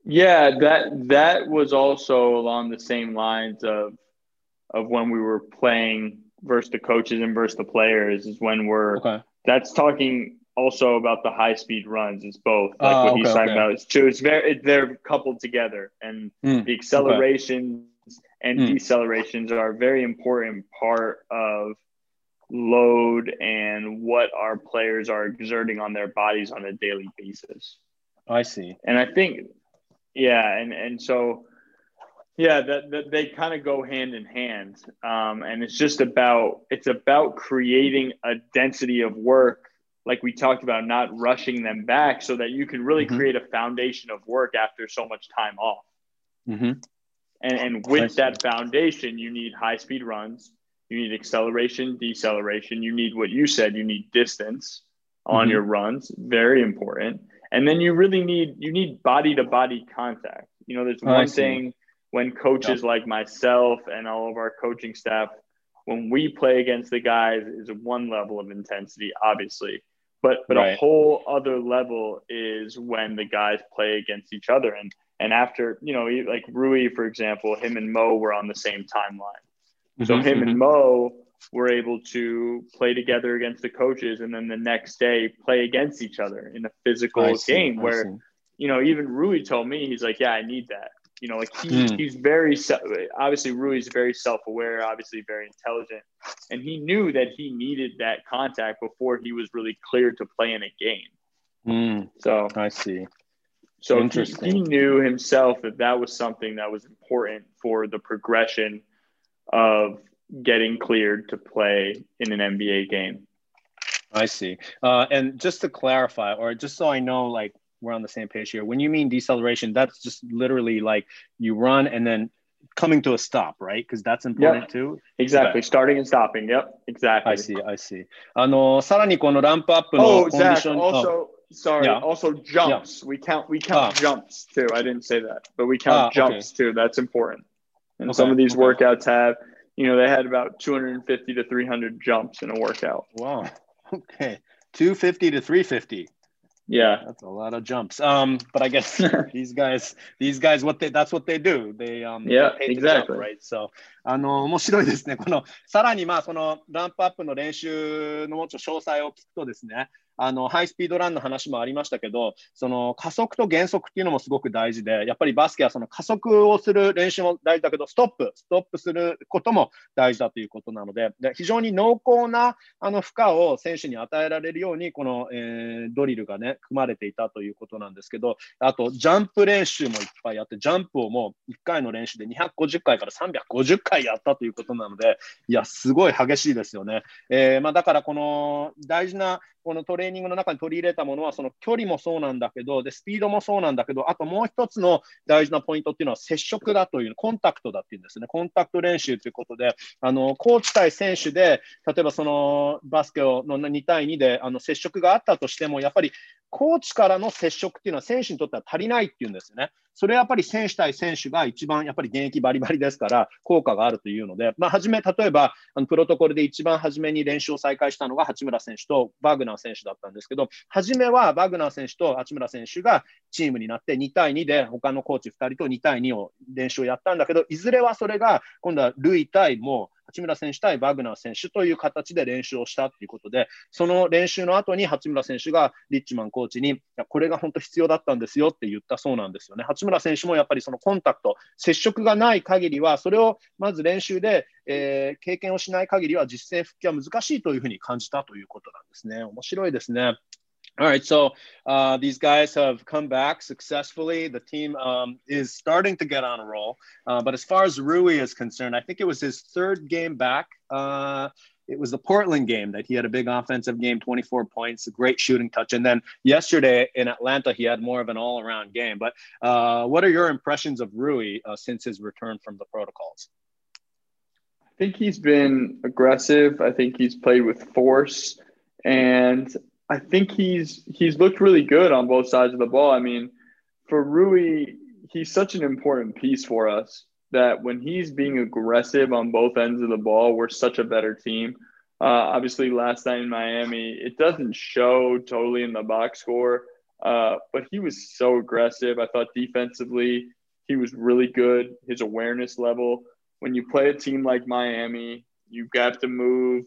Yeah, that that was also along the same lines of of when we were playing versus the coaches and versus the players is when we're okay. that's talking also about the high speed runs. It's both like uh, what okay, he's talking okay. about. It's true. It's very it, they're coupled together, and mm, the acceleration and mm. decelerations are a very important part of load and what our players are exerting on their bodies on a daily basis. I see. And I think, yeah, and and so, yeah, that, that they kind of go hand in hand. Um, and it's just about it's about creating a density of work, like we talked about, not rushing them back, so that you can really mm-hmm. create a foundation of work after so much time off. Mm-hmm. And, and with that foundation, you need high speed runs, you need acceleration, deceleration, you need what you said, you need distance on mm-hmm. your runs, very important. And then you really need you need body to body contact. You know, there's oh, one thing when coaches like myself and all of our coaching staff, when we play against the guys, is one level of intensity, obviously. But but right. a whole other level is when the guys play against each other. And and after, you know, like Rui, for example, him and Mo were on the same timeline. Mm-hmm, so him mm-hmm. and Mo were able to play together against the coaches and then the next day play against each other in a physical see, game where, you know, even Rui told me, he's like, yeah, I need that. You know, like he, mm. he's very, obviously Rui's very self-aware, obviously very intelligent. And he knew that he needed that contact before he was really cleared to play in a game. Mm. So I see. So he, he knew himself that that was something that was important for the progression of getting cleared to play in an NBA game. I see. Uh, and just to clarify, or just so I know, like we're on the same page here, when you mean deceleration, that's just literally like you run and then coming to a stop, right? Because that's important Yep. too. Exactly. Okay. Starting and stopping. Yep. Exactly. I see, I see. あの、さらにこのランプアップの Oh, コンディ Zach. ション。 Also, sorry. Yeah. Also, jumps. We count. We count Ah. jumps too. I didn't say that, but we count Ah, okay. jumps too. That's important. And Okay, some of these okay. workouts have, you know, they had about 250 to 300 jumps in a workout. Wow. Okay. 250 to 350. Yeah. That's a lot of jumps. Um, but I guess these guys, these guys, what they that's what they do. They um Yeah, they pay to jump, exactly. right? So あの面白いですね。このさらにまあそのランプアップの練習のもうちょっと詳細を聞くとですね。 あのハイスピードランの話もありましたけど、その加速と減速っていうのもすごく大事で、やっぱりバスケはその加速をする練習も大事だけど、ストップ、ストップすることも大事だということなので、で非常に濃厚なあの負荷を選手に与えられるように、この、えードリルがね、組まれていたということなんですけど、あと、ジャンプ練習もいっぱいやって、ジャンプをもう1回の練習で250回から350回やったということなので、いや、すごい激しいですよね。えーまあ、だから、この大事なこのトレーニングの中に取り入れたものは、その距離もそうなんだけど、でスピードもそうなんだけど、あともう一つの大事なポイントっていうのは接触だという、コンタクトだっていうんですね。コンタクト練習ということで、あのコーチ対選手で、例えばそのバスケの2対2であの接触があったとしても、やっぱりコーチからの接触っていうのは選手にとっては足りないっていうんですよね。それはやっぱり選手対選手が一番やっぱり現役バリバリですから効果があるというので、まあ、初め、例えばあのプロトコルで一番初めに練習を再開したのが八村選手とバグナー選手だったんですけど、初めはバグナー選手と八村選手がチームになって2対2で他のコーチ2人と2対2を練習をやったんだけど、いずれはそれが今度はルイ対もう八村選手対バグナー選手という形で練習をしたということで、その練習の後に八村選手がリッチマンコーチに、いやこれが本当必要だったんですよって言ったそうなんですよね。八村選手もやっぱりそのコンタクト、接触がない限りは、それをまず練習で、えー経験をしない限りは実戦復帰は難しいというふうに感じたということなんですね。面白いですね。All right, so uh, these guys have come back successfully. The team um, is starting to get on a roll. Uh, but as far as Rui is concerned, I think it was his third game back. Uh, it was the Portland game that he had a big offensive game, 24 points, a great shooting touch. And then yesterday in Atlanta, he had more of an all around game. But uh, what are your impressions of Rui uh, since his return from the protocols? I think he's been aggressive. I think he's played with force, and I think he's he's looked really good on both sides of the ball. I mean, for Rui, he's such an important piece for us that when he's being aggressive on both ends of the ball, we're such a better team. Uh, obviously, last night in Miami, it doesn't show totally in the box score, uh, but he was so aggressive. I thought defensively, he was really good. His awareness level. When you play a team like Miami, you've got to move.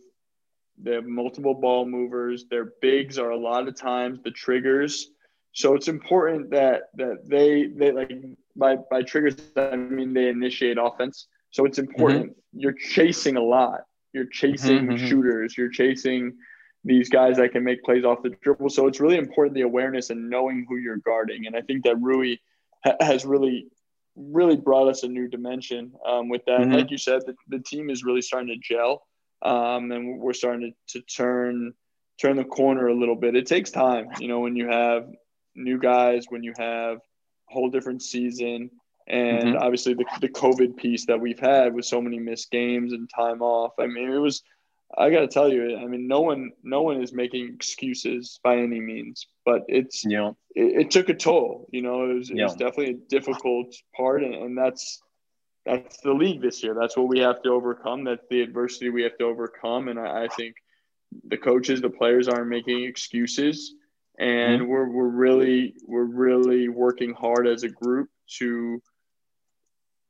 They have multiple ball movers. Their bigs are a lot of times the triggers. So it's important that that they they like by by triggers I mean they initiate offense. So it's important. You're chasing a lot. You're chasing Mhm, mhm. shooters. You're chasing these guys that can make plays off the dribble. So it's really important the awareness and knowing who you're guarding. And I think that Rui ha- has really really brought us a new dimension um, with that. Mhm. Like you said, the, the team is really starting to gel, um, and we're starting to, to turn turn the corner a little bit. It takes time, you know, when you have new guys, when you have a whole different season, and Mhm. obviously the, the COVID piece that we've had with so many missed games and time off. I mean, it was. I got to tell you, I mean, no one, no one is making excuses by any means, but it's You know, it, it took a toll. You know, it was, it was definitely a difficult part, and, and that's that's the league this year. That's what we have to overcome. That's the adversity we have to overcome, and I, I think the coaches, the players aren't making excuses, and we're we're really we're really working hard as a group to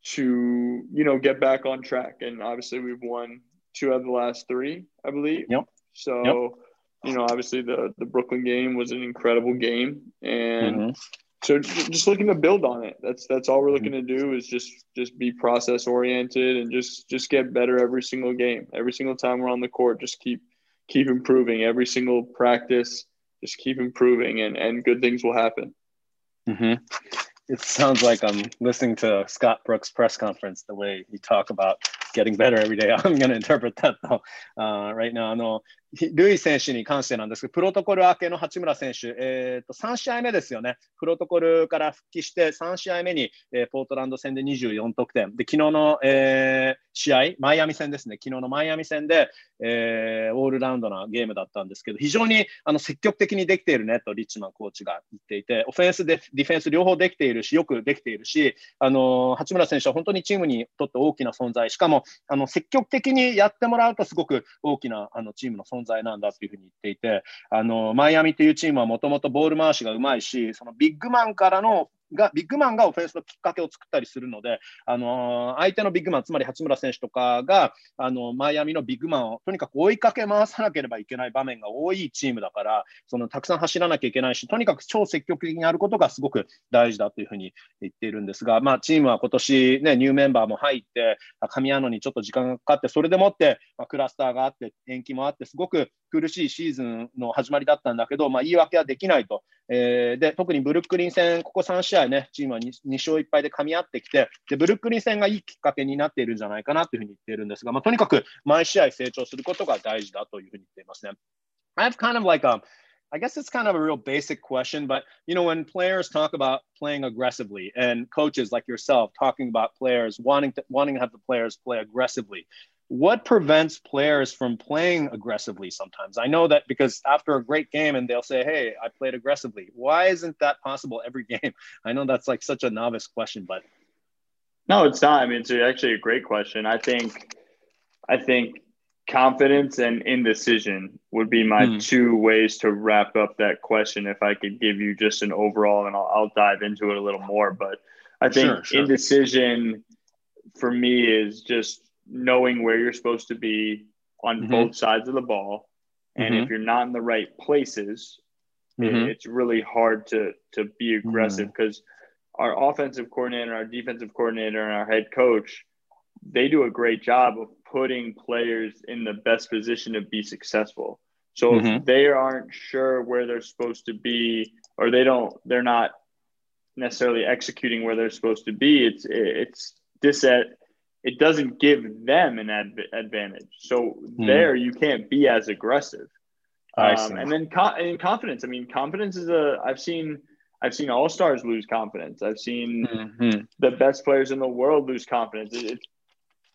to you know get back on track. And obviously, we've won two out of the last three, I believe. Yep. So. Yep. You know, obviously the the Brooklyn game was an incredible game, and Mhm. So just looking to build on it. That's that's all we're looking to do is just just be process oriented and just just get better every single game. Every single time we're on the court, just keep keep improving. Every single practice, just keep improving, and and good things will happen. hmm It sounds like I'm listening to Scott Brooks' press conference, the way he talk about getting better every day. I'm going to interpret that though. Uh, right now, あの、ルイ選手に関してなんですけど、プロトコル明けの八村選手、えー、と3試合目ですよね、プロトコルから復帰して3試合目に、えー、ポートランド戦で24得点、で昨日の、えー、試合、マイアミ戦ですね、昨日のマイアミ戦で、えー、オールラウンドなゲームだったんですけど、非常にあの積極的にできているねとリッチマンコーチが言っていて、オフェンスでディフェンス両方できているし、よくできているし、あの八村選手は本当にチームにとって大きな存在、しかもあの積極的にやってもらうと、すごく大きなあのチームの存在存在なんだっていうふうに言っていて、あのマイアミというチームはもともとボール回しがうまいし、そのビッグマンからのがビッグマンがオフェンスのきっかけを作ったりするので、あのー、相手のビッグマン、つまり八村選手とかが、あのマイアミのビッグマンをとにかく追いかけ回さなければいけない場面が多いチームだから、そのたくさん走らなきゃいけないし、とにかく超積極的にやることがすごく大事だというふうに言っているんですが、まあ、チームは今年ね、ニューメンバーも入って、噛み合うのにちょっと時間がかかって、それでもって、まあ、クラスターがあって、延期もあって、すごく苦しいシーズンの始まりだったんだけど、まあ、言い訳はできないと。えー、で特にブルックリン戦、ここ3試合ね、チームは 2, 2勝1敗で噛み合ってきてで、ブルックリン戦がいいきっかけになっているんじゃないかなというふうに言っているんですが、まあ、とにかく毎試合成長することが大事だというふうに言っていますね。I have kind of like a I guess it's kind of a real basic question, but you know, when players talk about playing aggressively and coaches like yourself talking about players wanting to wanting to have the players play aggressively, what prevents players from playing aggressively sometimes? I know that because after a great game and they'll say, Hey, I played aggressively. Why isn't that possible every game? I know that's like such a novice question, but no, it's not. I mean, it's actually a great question. I think, I think confidence and indecision would be my mm. two ways to wrap up that question. If I could give you just an overall, and I'll, I'll dive into it a little more, but I think sure, sure. indecision for me is just knowing where you're supposed to be on mm-hmm. both sides of the ball. And mm-hmm. if you're not in the right places, mm-hmm. it's really hard to to be aggressive because mm-hmm. our offensive coordinator, our defensive coordinator, and our head coach, they do a great job of putting players in the best position to be successful. So if mm-hmm. they aren't sure where they're supposed to be, or they don't, they're not necessarily executing where they're supposed to be. It's it's dis it doesn't give them an ad- advantage. So mm. there, you can't be as aggressive. Um, and then co- and confidence. I mean, confidence is a. I've seen I've seen all stars lose confidence. I've seen mm-hmm. the best players in the world lose confidence. It, it,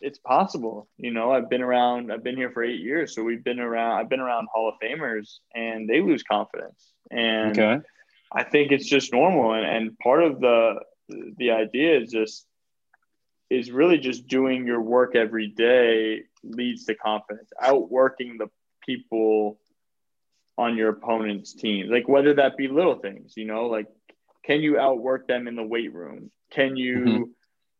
it's possible. You know, I've been around. I've been here for eight years, so we've been around. I've been around Hall of Famers, and they lose confidence. And okay. I think it's just normal. And, and part of the the idea is just is really just doing your work every day leads to confidence. Outworking the people on your opponent's team, like whether that be little things, you know, like can you outwork them in the weight room? Can you mm-hmm.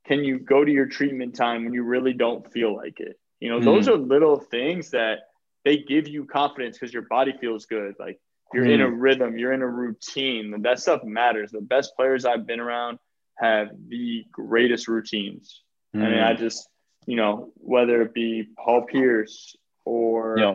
can you go to your treatment time when you really don't feel like it? You know, mm-hmm. those are little things that they give you confidence because your body feels good. Like you're mm-hmm. in a mm-hmm. rhythm, you're in a routine, and that stuff matters. The best players I've been around have the greatest routines. Mm. I mean, I just, you know, whether it be Paul Pierce or, yeah.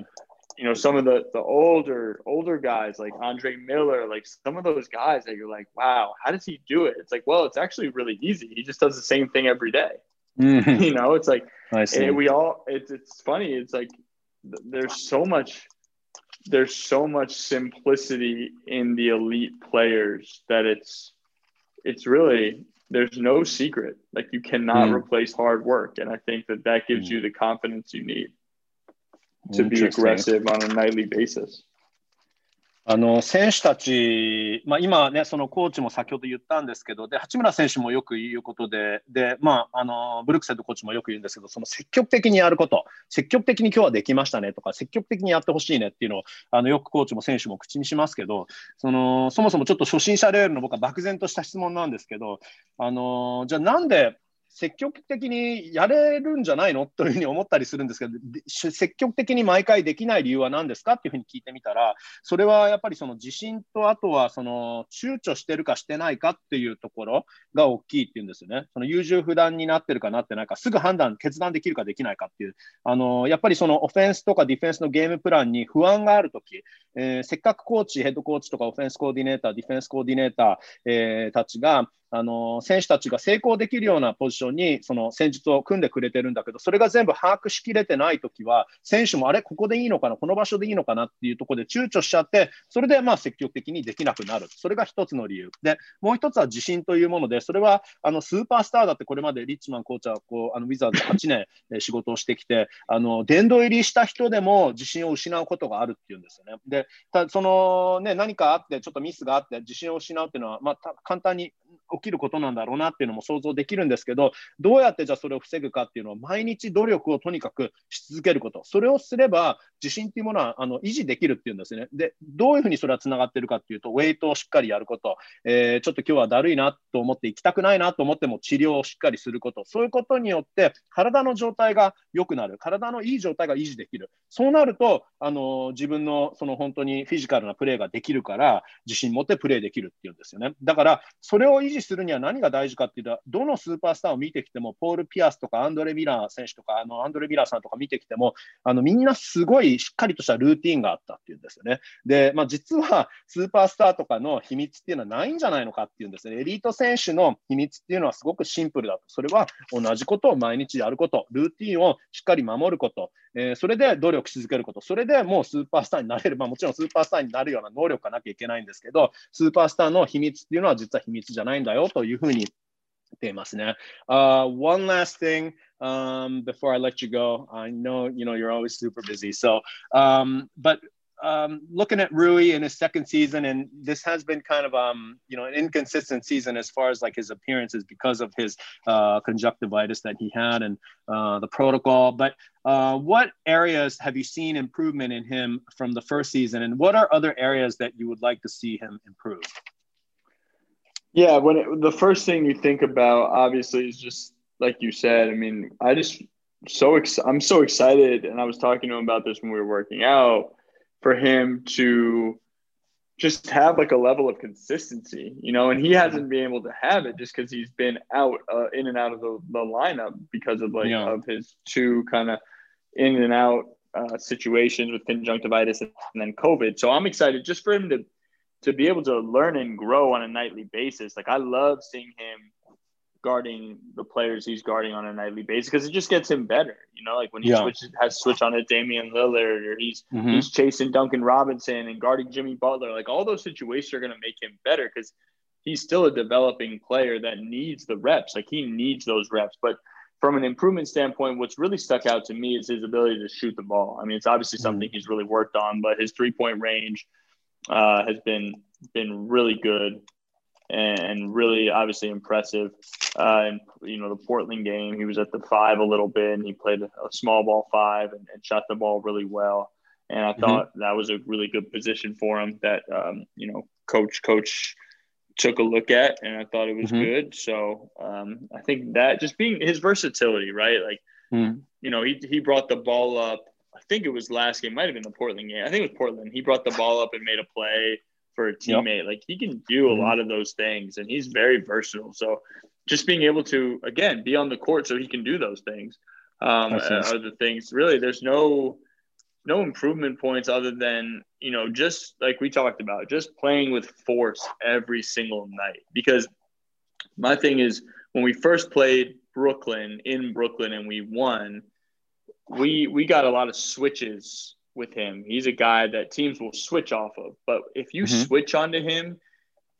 you know, some of the the older older guys like Andre Miller, like some of those guys that you're like, wow, how does he do it? It's like, well, it's actually really easy. He just does the same thing every day. Mm. you know, it's like and we all. It's it's funny. It's like there's so much there's so much simplicity in the elite players that it's it's really there's no secret. Like you cannot mm. replace hard work, and I think that that gives mm. you the confidence you need to be aggressive on a nightly basis. あの選手たち、まあ、今ね、そのコーチも先ほど言ったんですけど、で八村選手もよく言うことで、でまあ、あのブルックセッドコーチもよく言うんですけど、その積極的にやること、積極的に今日はできましたねとか、積極的にやってほしいねっていうのをあのよくコーチも選手も口にしますけど、そのそもそもちょっと初心者レールの僕は漠然とした質問なんですけど、あのじゃあなんで積極的にやれるんじゃないの？というふうに思ったりするんですけど、積極的に毎回できない理由は何ですか？っていうふうに聞いてみたら、それはやっぱりその自信と、あとはその躊躇してるかしてないかっていうところが大きいっていうんですよね。その優柔不断になってるかなってないか、すぐ判断、決断できるかできないかっていう、あのやっぱりそのオフェンスとかディフェンスのゲームプランに不安があるとき、えー、せっかくコーチ、ヘッドコーチとかオフェンスコーディネーター、ディフェンスコーディネーター、えー、たちが、あの選手たちが成功できるようなポジションにその戦術を組んでくれてるんだけど、それが全部把握しきれてないときは、選手もあれ、ここでいいのかな、この場所でいいのかなっていうところで躊躇しちゃって、それでまあ積極的にできなくなる。それが一つの理由。で、もう一つは自信というもので、それはあのスーパースターだってこれまでリッチマンコーチはこうあのウィザーズ8年仕事をしてきて、あの殿堂入りした人でも自信を失うことがあるっていうんですよね。で、たそのね、何かあって、ちょっとミスがあって、自信を失うっていうのは、まあ、簡単に起きることなんだろうなっていうのも想像できるんですけど、どうやってじゃあそれを防ぐかっていうのは、毎日努力をとにかくし続けること、それをすれば、自信っていうものはあの維持できるっていうんですね。で、どういうふうにそれはつながってるかっていうと、ウェイトをしっかりやること、えー、ちょっと今日はだるいなと思って行きたくないなと思っても治療をしっかりすること、そういうことによって、体の状態が良くなる、体のいい状態が維持できる。そうなると、あの自分のその本当にフィジカルなプレーができるから、自信持ってプレーできるっていうんですよね。だから、それを維持するには何が大事かっていうと、どのスーパースターを見てきても、ポール・ピアスとかアンドレ・ミラー選手とか、あのアンドレ・ミラーさんとか見てきても、あのみんなすごいしっかりとしたルーティンがあったっていうんですよね。で、まあ、実はスーパースターとかの秘密っていうのはないんじゃないのかっていうんですね。エリート選手の秘密っていうのはすごくシンプルだと。それは同じことを毎日やること、ルーティンをしっかり守ること、えー、それで努力し続けること、それでもうスーパースターになれる、まあ、もちろんスーパースターになるような能力がなきゃいけないんですけど、スーパースターの秘密っていうのは実は秘密じゃないんだよというふうにていますね。Uh, one last thing um, before I let you go. I know you know you're always super busy. So, um, but um, looking at Rui in his second season, and this has been kind of um, you know an inconsistent season as far as like his appearances because of his uh, conjunctivitis that he had and uh, the protocol. But uh, what areas have you seen improvement in him from the first season, and what are other areas that you would like to see him improve? Yeah, when it, the first thing you think about, obviously, is just like you said. I mean, I just so ex- I'm so excited, and I was talking to him about this when we were working out for him to just have like a level of consistency, you know, and he hasn't been able to have it just because he's been out uh, in and out of the, the lineup because of like yeah. of his two kind of in and out uh, situations with conjunctivitis and then COVID. So I'm excited just for him to to be able to learn and grow on a nightly basis. Like I love seeing him guarding the players he's guarding on a nightly basis because it just gets him better. You know, like when he yeah. switches has switch on to Damian Lillard or he's mm-hmm. he's chasing Duncan Robinson and guarding Jimmy Butler. Like all those situations are going to make him better because he's still a developing player that needs the reps. Like he needs those reps, but. From an improvement standpoint, what's really stuck out to me is his ability to shoot the ball. I mean, it's obviously mm-hmm. something mm-hmm. he's really worked on, but his three point range, uh, has been been really good and really obviously impressive. Uh, and you know the Portland game, he was at the five a little bit, and he played a small ball five and, and shot the ball really well. And I mm-hmm. thought that was a really good position for him. That um, you know, coach coach took a look at, and I thought it was mm-hmm. good. So um, I think that just being his versatility, right? Like mm. you know, he he brought the ball up I think it was last game, might have been the Portland game. I think it was Portland. He brought the ball up and made a play for a teammate. Yep. Like he can do a mm-hmm. lot of those things, and he's very versatile. So just being able to again be on the court so he can do those things um, are the things. Really, there's no no improvement points other than you know just like we talked about, just playing with force every single night. Because my thing is when we first played Brooklyn in Brooklyn and we won we we got a lot of switches with him. He's a guy that teams will switch off of. But if you mm-hmm. switch onto him,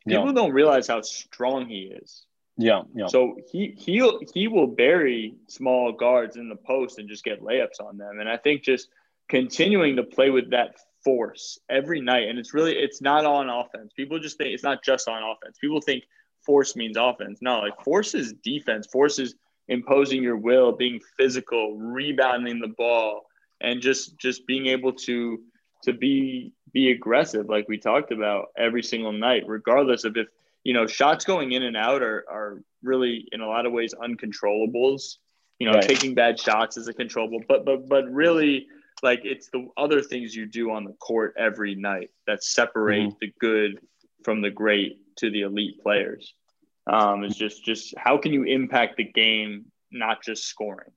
people yeah. don't realize how strong he is. Yeah, yeah. So he he'll he will bury small guards in the post and just get layups on them. And I think just continuing to play with that force every night, and it's really it's not on offense. People just think it's not just on offense. People think force means offense. No, like force is defense. Force is – imposing your will, being physical, rebounding the ball, and just just being able to to be be aggressive, like we talked about every single night, regardless of if you know shots going in and out are are really in a lot of ways uncontrollables. You know, right. taking bad shots is a controllable, but but but really like it's the other things you do on the court every night that separate mm-hmm. the good from the great to the elite players. Um, it's just just how can you impact the game, not just scoring.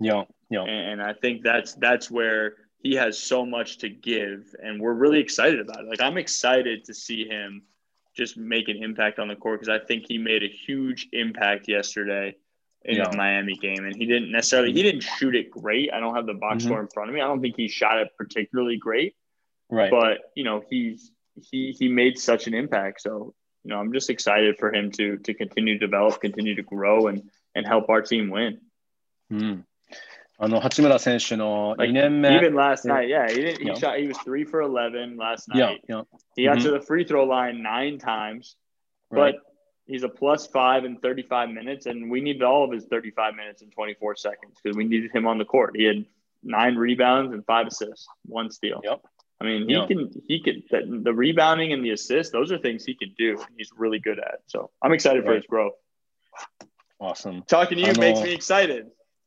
Yeah, yeah. And, and I think that's that's where he has so much to give, and we're really excited about it. Like I'm excited to see him just make an impact on the court because I think he made a huge impact yesterday in Yeah. the Miami game, and he didn't necessarily he didn't shoot it great. I don't have the box Mhm. score in front of me. I don't think he shot it particularly great, Right. but you know he's he he made such an impact. So you know I'm just excited for him to to continue to develop, continue to grow, and and help our team win. うん。あの、八村選手の Like 2年目。 even last Yeah. night, yeah, he didn't. He Yeah. shot. He was three for eleven last Yeah, night. yeah. He got Mhm. to the free throw line nine times, Right. but he's a plus five in 35 minutes, and we needed all of his 35 minutes in 24 seconds because we needed him on the court. He had nine rebounds and five assists, one steal. Yep. I mean, he Yeah. can he can the, the rebounding and the assists; those are things he can do. He's really good at. So I'm excited for Right. his growth. Awesome. Talking to you I know. makes me excited.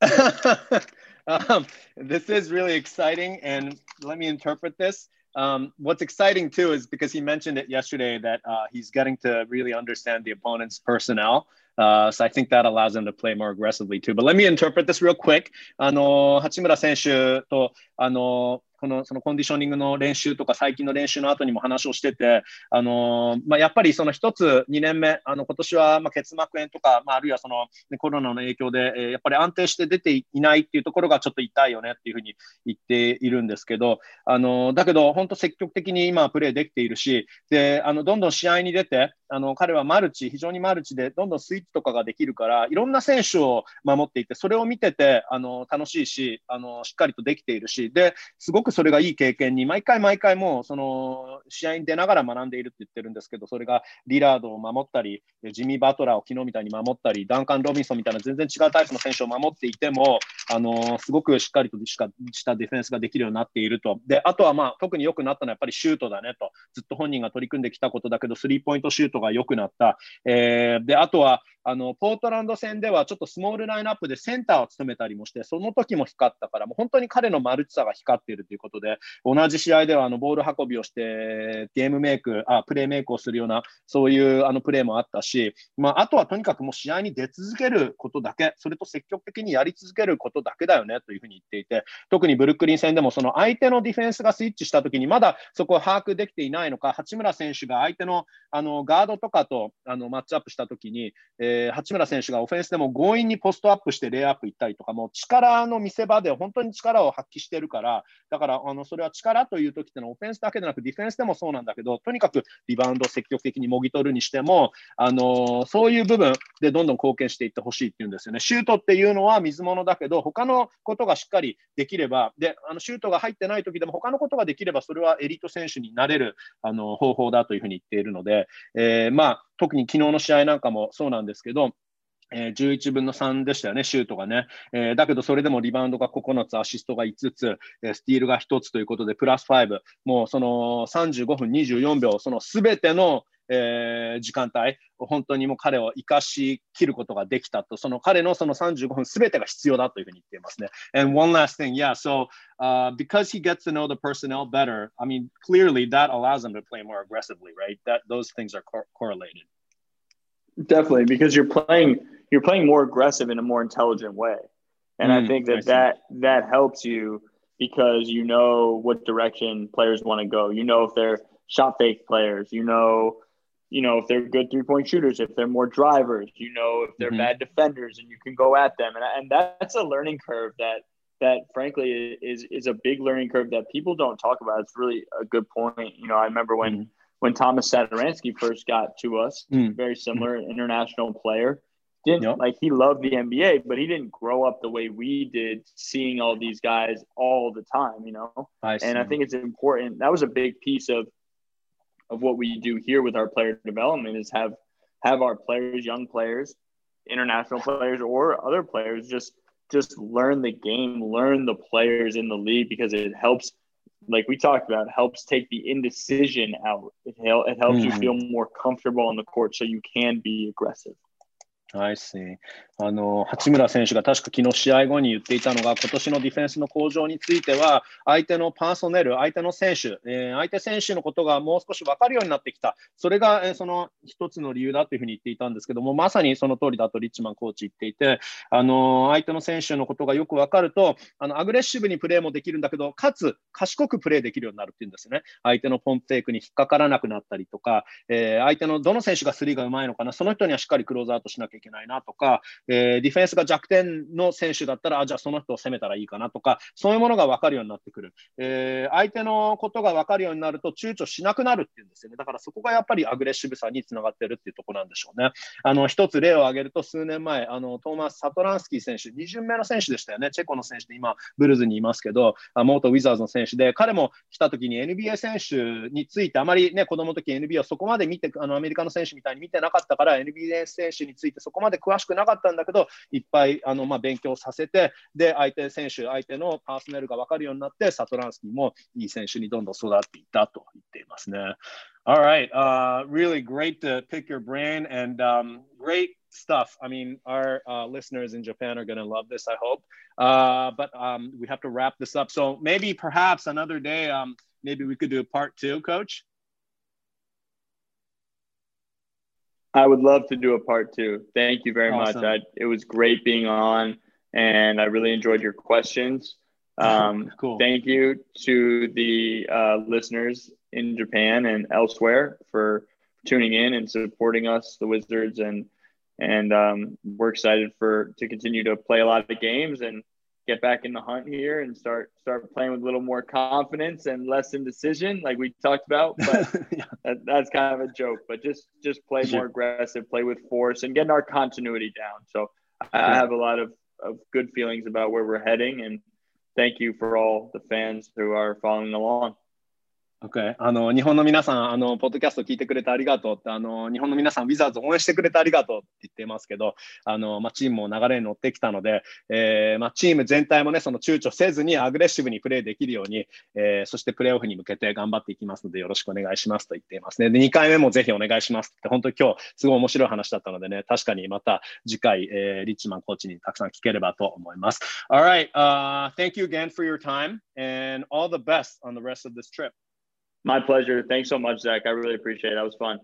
um, this is really exciting, and let me interpret this. Um, what's exciting too is because he mentioned it yesterday that uh, he's getting to really understand the opponent's personnel. Uh, so I think that allows him to play more aggressively too. But let me interpret this real quick. あの八村選手とあの このそのコンディショニングの練習とか最近の練習の後にも話をしてて、あのまあ、やっぱりその一つ2年目、あの今年はま結膜炎とか、まあ、あるいはそのコロナの影響で、えやっぱり安定して出ていないっていうところがちょっと痛いよねっていうふうに言っているんですけど、あのだけど本当積極的に今プレーできているし、であのどんどん試合に出て、あの彼はマルチ、非常にマルチでどんどんスイッチとかができるから、いろんな選手を守っていて、それを見ててあの楽しいしあの、しっかりとできているし、ですごくそれがいい経験に、毎回毎回もうその試合に出ながら学んでいるって言ってるんですけど、それがリラードを守ったり、ジミー・バトラーを昨日みたいに守ったり、ダンカン・ロビンソンみたいな全然違うタイプの選手を守っていても、あのすごくしっかりとしかしたディフェンスができるようになっていると。で、あとはまあ特に良くなったのはやっぱりシュートだねと。ずっと本人が取り組んできたことだけど、スリーポイントシュートが良くなった。えーで、あとは、あのポートランド戦ではちょっとスモールラインナップでセンターを務めたりもして、その時も光ったから、もう本当に彼のマルチさが光っているということで、同じ試合ではあのボール運びをして、ゲームメイク、あプレーメイクをするような、そういうあのプレーもあったし、まあ、あとはとにかくもう試合に出続けることだけ、それと積極的にやり続けることだけだよねというふうに言っていて、特にブルックリン戦でもその相手のディフェンスがスイッチしたときに、まだそこを把握できていないのか、八村選手が相手のあのガードとかとあのマッチアップしたときに、えー八村選手がオフェンスでも強引にポストアップしてレイアップ行ったりとか、もう力の見せ場で本当に力を発揮してるから、だからあのそれは力というときってのはオフェンスだけでなくディフェンスでもそうなんだけど、とにかくリバウンドを積極的にもぎ取るにしても、あのそういう部分でどんどん貢献していってほしいっていうんですよね。シュートっていうのは水物だけど、他のことがしっかりできれば、であのシュートが入ってない時でも他のことができれば、それはエリート選手になれるあの方法だというふうに言っているので、えーまあ、特に昨日の試合なんかもそうなんですけど、えー11分の3でしたよね、シュートがね。えーだけど、それでもリバウンドが9つ、アシストが5つ、えースティールが1つということで、プラス5、もうその35分24秒、そのすべての、えー時間帯、本当にもう彼を生かしきることができたと、その彼のその35分すべてが必要だというふうに言っていますね。And one last thing, yeah, so、uh, because he gets to know the personnel better, I mean, clearly that allows him to play more aggressively, right? That those things are co correlated. Definitely, because you're playing you're playing more aggressive in a more intelligent way, and I Mm, think that see. that that helps you because you know what direction players want to go. You know if they're shot fake players. You know, you know if they're good three point shooters. If they're more drivers. You know if they're Mhm. bad defenders, and you can go at them. And and that's a learning curve that that frankly is is a big learning curve that people don't talk about. It's really a good point. You know, I remember when Mhm. When Tomas Satoransky first got to us, Mm. very similar international player. Didn't Yep. like he loved the NBA, but he didn't grow up the way we did, seeing all these guys all the time, you know. I. And I think it's important. That was a big piece of of what we do here with our player development is have have our players, young players, international players, or other players just just learn the game, learn the players in the league because it helps. Like we talked about, helps take the indecision out. It, hel- it helps you Mhm. feel more comfortable on the court, so you can be aggressive. I see. あの八村選手が確か昨日試合後に言っていたのが、今年のディフェンスの向上については、相手のパーソネル、相手の選手、えー、相手選手のことがもう少し分かるようになってきた、それが、えー、その一つの理由だというふうに言っていたんですけども、まさにその通りだとリッチマンコーチ言っていて、あの相手の選手のことがよく分かるとあの、アグレッシブにプレーもできるんだけど、かつ賢くプレーできるようになるっていうんですね。相手のポンプテイクに引っかからなくなったりとか、えー、相手のどの選手がスリーがうまいのかな、その人にはしっかりクローズアウトしなきゃいけないなとか、えー、ディフェンスが弱点の選手だったら、あじゃあその人を攻めたらいいかなとか、そういうものが分かるようになってくる。えー、相手のことが分かるようになると躊躇しなくなるっていうんですよね。だからそこがやっぱりアグレッシブさにつながってるっていうところなんでしょうね。あの一つ例を挙げると、数年前、あのトーマス・サトランスキー選手、2巡目の選手でしたよね。チェコの選手で今、ブルズにいますけど、元ウィザーズの選手で、彼も来た時に NBA 選手について、あまりね、子供の時 NBA をそこまで見て、あのアメリカの選手みたいに見てなかったから、NBA 選手についてそこまで詳しくなかったんだけど、いっぱいあの、まあ、勉強させて、で、相手選手、相手のパーソネルが分かるようになって、サトランスキーもいい選手にどんどん育っていったと言っていますね。All right. Uh, really great to pick your brain and um, great stuff. I mean, our uh, listeners in Japan are going to love this, I hope. Uh, but um, we have to wrap this up. So maybe perhaps another day, um, maybe we could do a part two, coach. I would love to do a part two. Thank you very awesome. much. I, it was great being on, and I really enjoyed your questions. Um, cool. Thank you to the uh, listeners in Japan and elsewhere for tuning in and supporting us, the Wizards, and and um, we're excited for to continue to play a lot of games and get back in the hunt here and start start playing with a little more confidence and less indecision, like we talked about. But yeah. that, that's kind of a joke. But just just play more aggressive, play with force, and getting our continuity down. So I have a lot of, of good feelings about where we're heading, and thank you for all the fans who are following along. Okay. あの日本の皆さん、あのポッドキャスト聞いてくれてありがとうってあの、日本の皆さん、ウィザーズ応援してくれてありがとうって言ってますけど、あのまあ、チームも流れに乗ってきたので、えーまあ、チーム全体もね、その躊躇せずにアグレッシブにプレーできるように、えー、そしてプレーオフに向けて頑張っていきますので、よろしくお願いしますと言っていますね。で、2回目もぜひお願いしますって、本当に今日、すごい面白い話だったのでね、確かにまた次回、えー、リッチマンコーチにたくさん聞ければと思います。All right,、uh, thank you again for your time and all the best on the rest of this trip. My pleasure. Thanks so much, Zach. I really appreciate it. That was fun.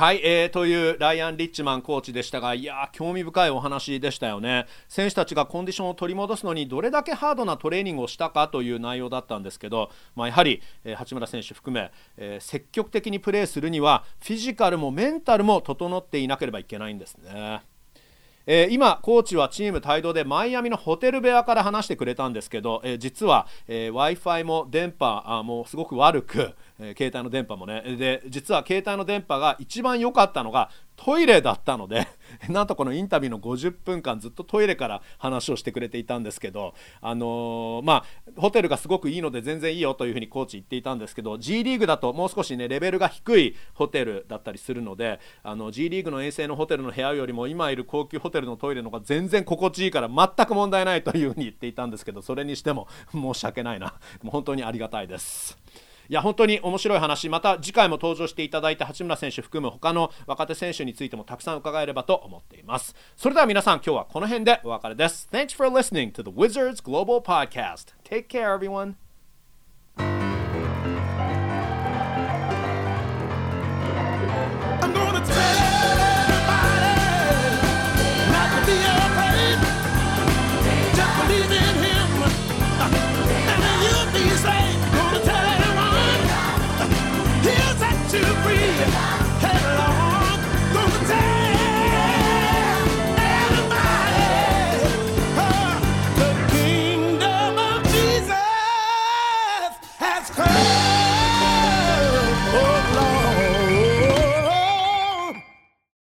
はい、えー、というライアン・リッチマンコーチでしたが、いや興味深いお話でしたよね。選手たちがコンディションを取り戻すのにどれだけハードなトレーニングをしたかという内容だったんですけど、まあ、やはり、えー、八村選手含め、えー、積極的にプレーするにはフィジカルもメンタルも整っていなければいけないんですね。えー、今、コーチはチーム帯同でマイアミのホテル部屋から話してくれたんですけど、えー、実は、えー、w i f i も電波あもうすごく悪く、え携帯の電波もねで実は携帯の電波が一番良かったのがトイレだったので なんとこのインタビューの50分間ずっとトイレから話をしてくれていたんですけど、あのー、まあ、ホテルがすごくいいので全然いいよというふうにコーチ言っていたんですけど G リーグだともう少しねレベルが低いホテルだったりするのであの G リーグの衛星のホテルの部屋よりも今いる高級ホテルのトイレの方が全然心地いいから全く問題ないというふうに言っていたんですけどそれにしても申し訳ないなもう本当にありがたいです。いや本当に面白い話また次回も登場していただいた八村選手含む他の若手選手についてもたくさん伺えればと思っています。それでは皆さん今日はこの辺でお別れです。Thanks for listening to the Wizards Global Podcast. Take care everyone.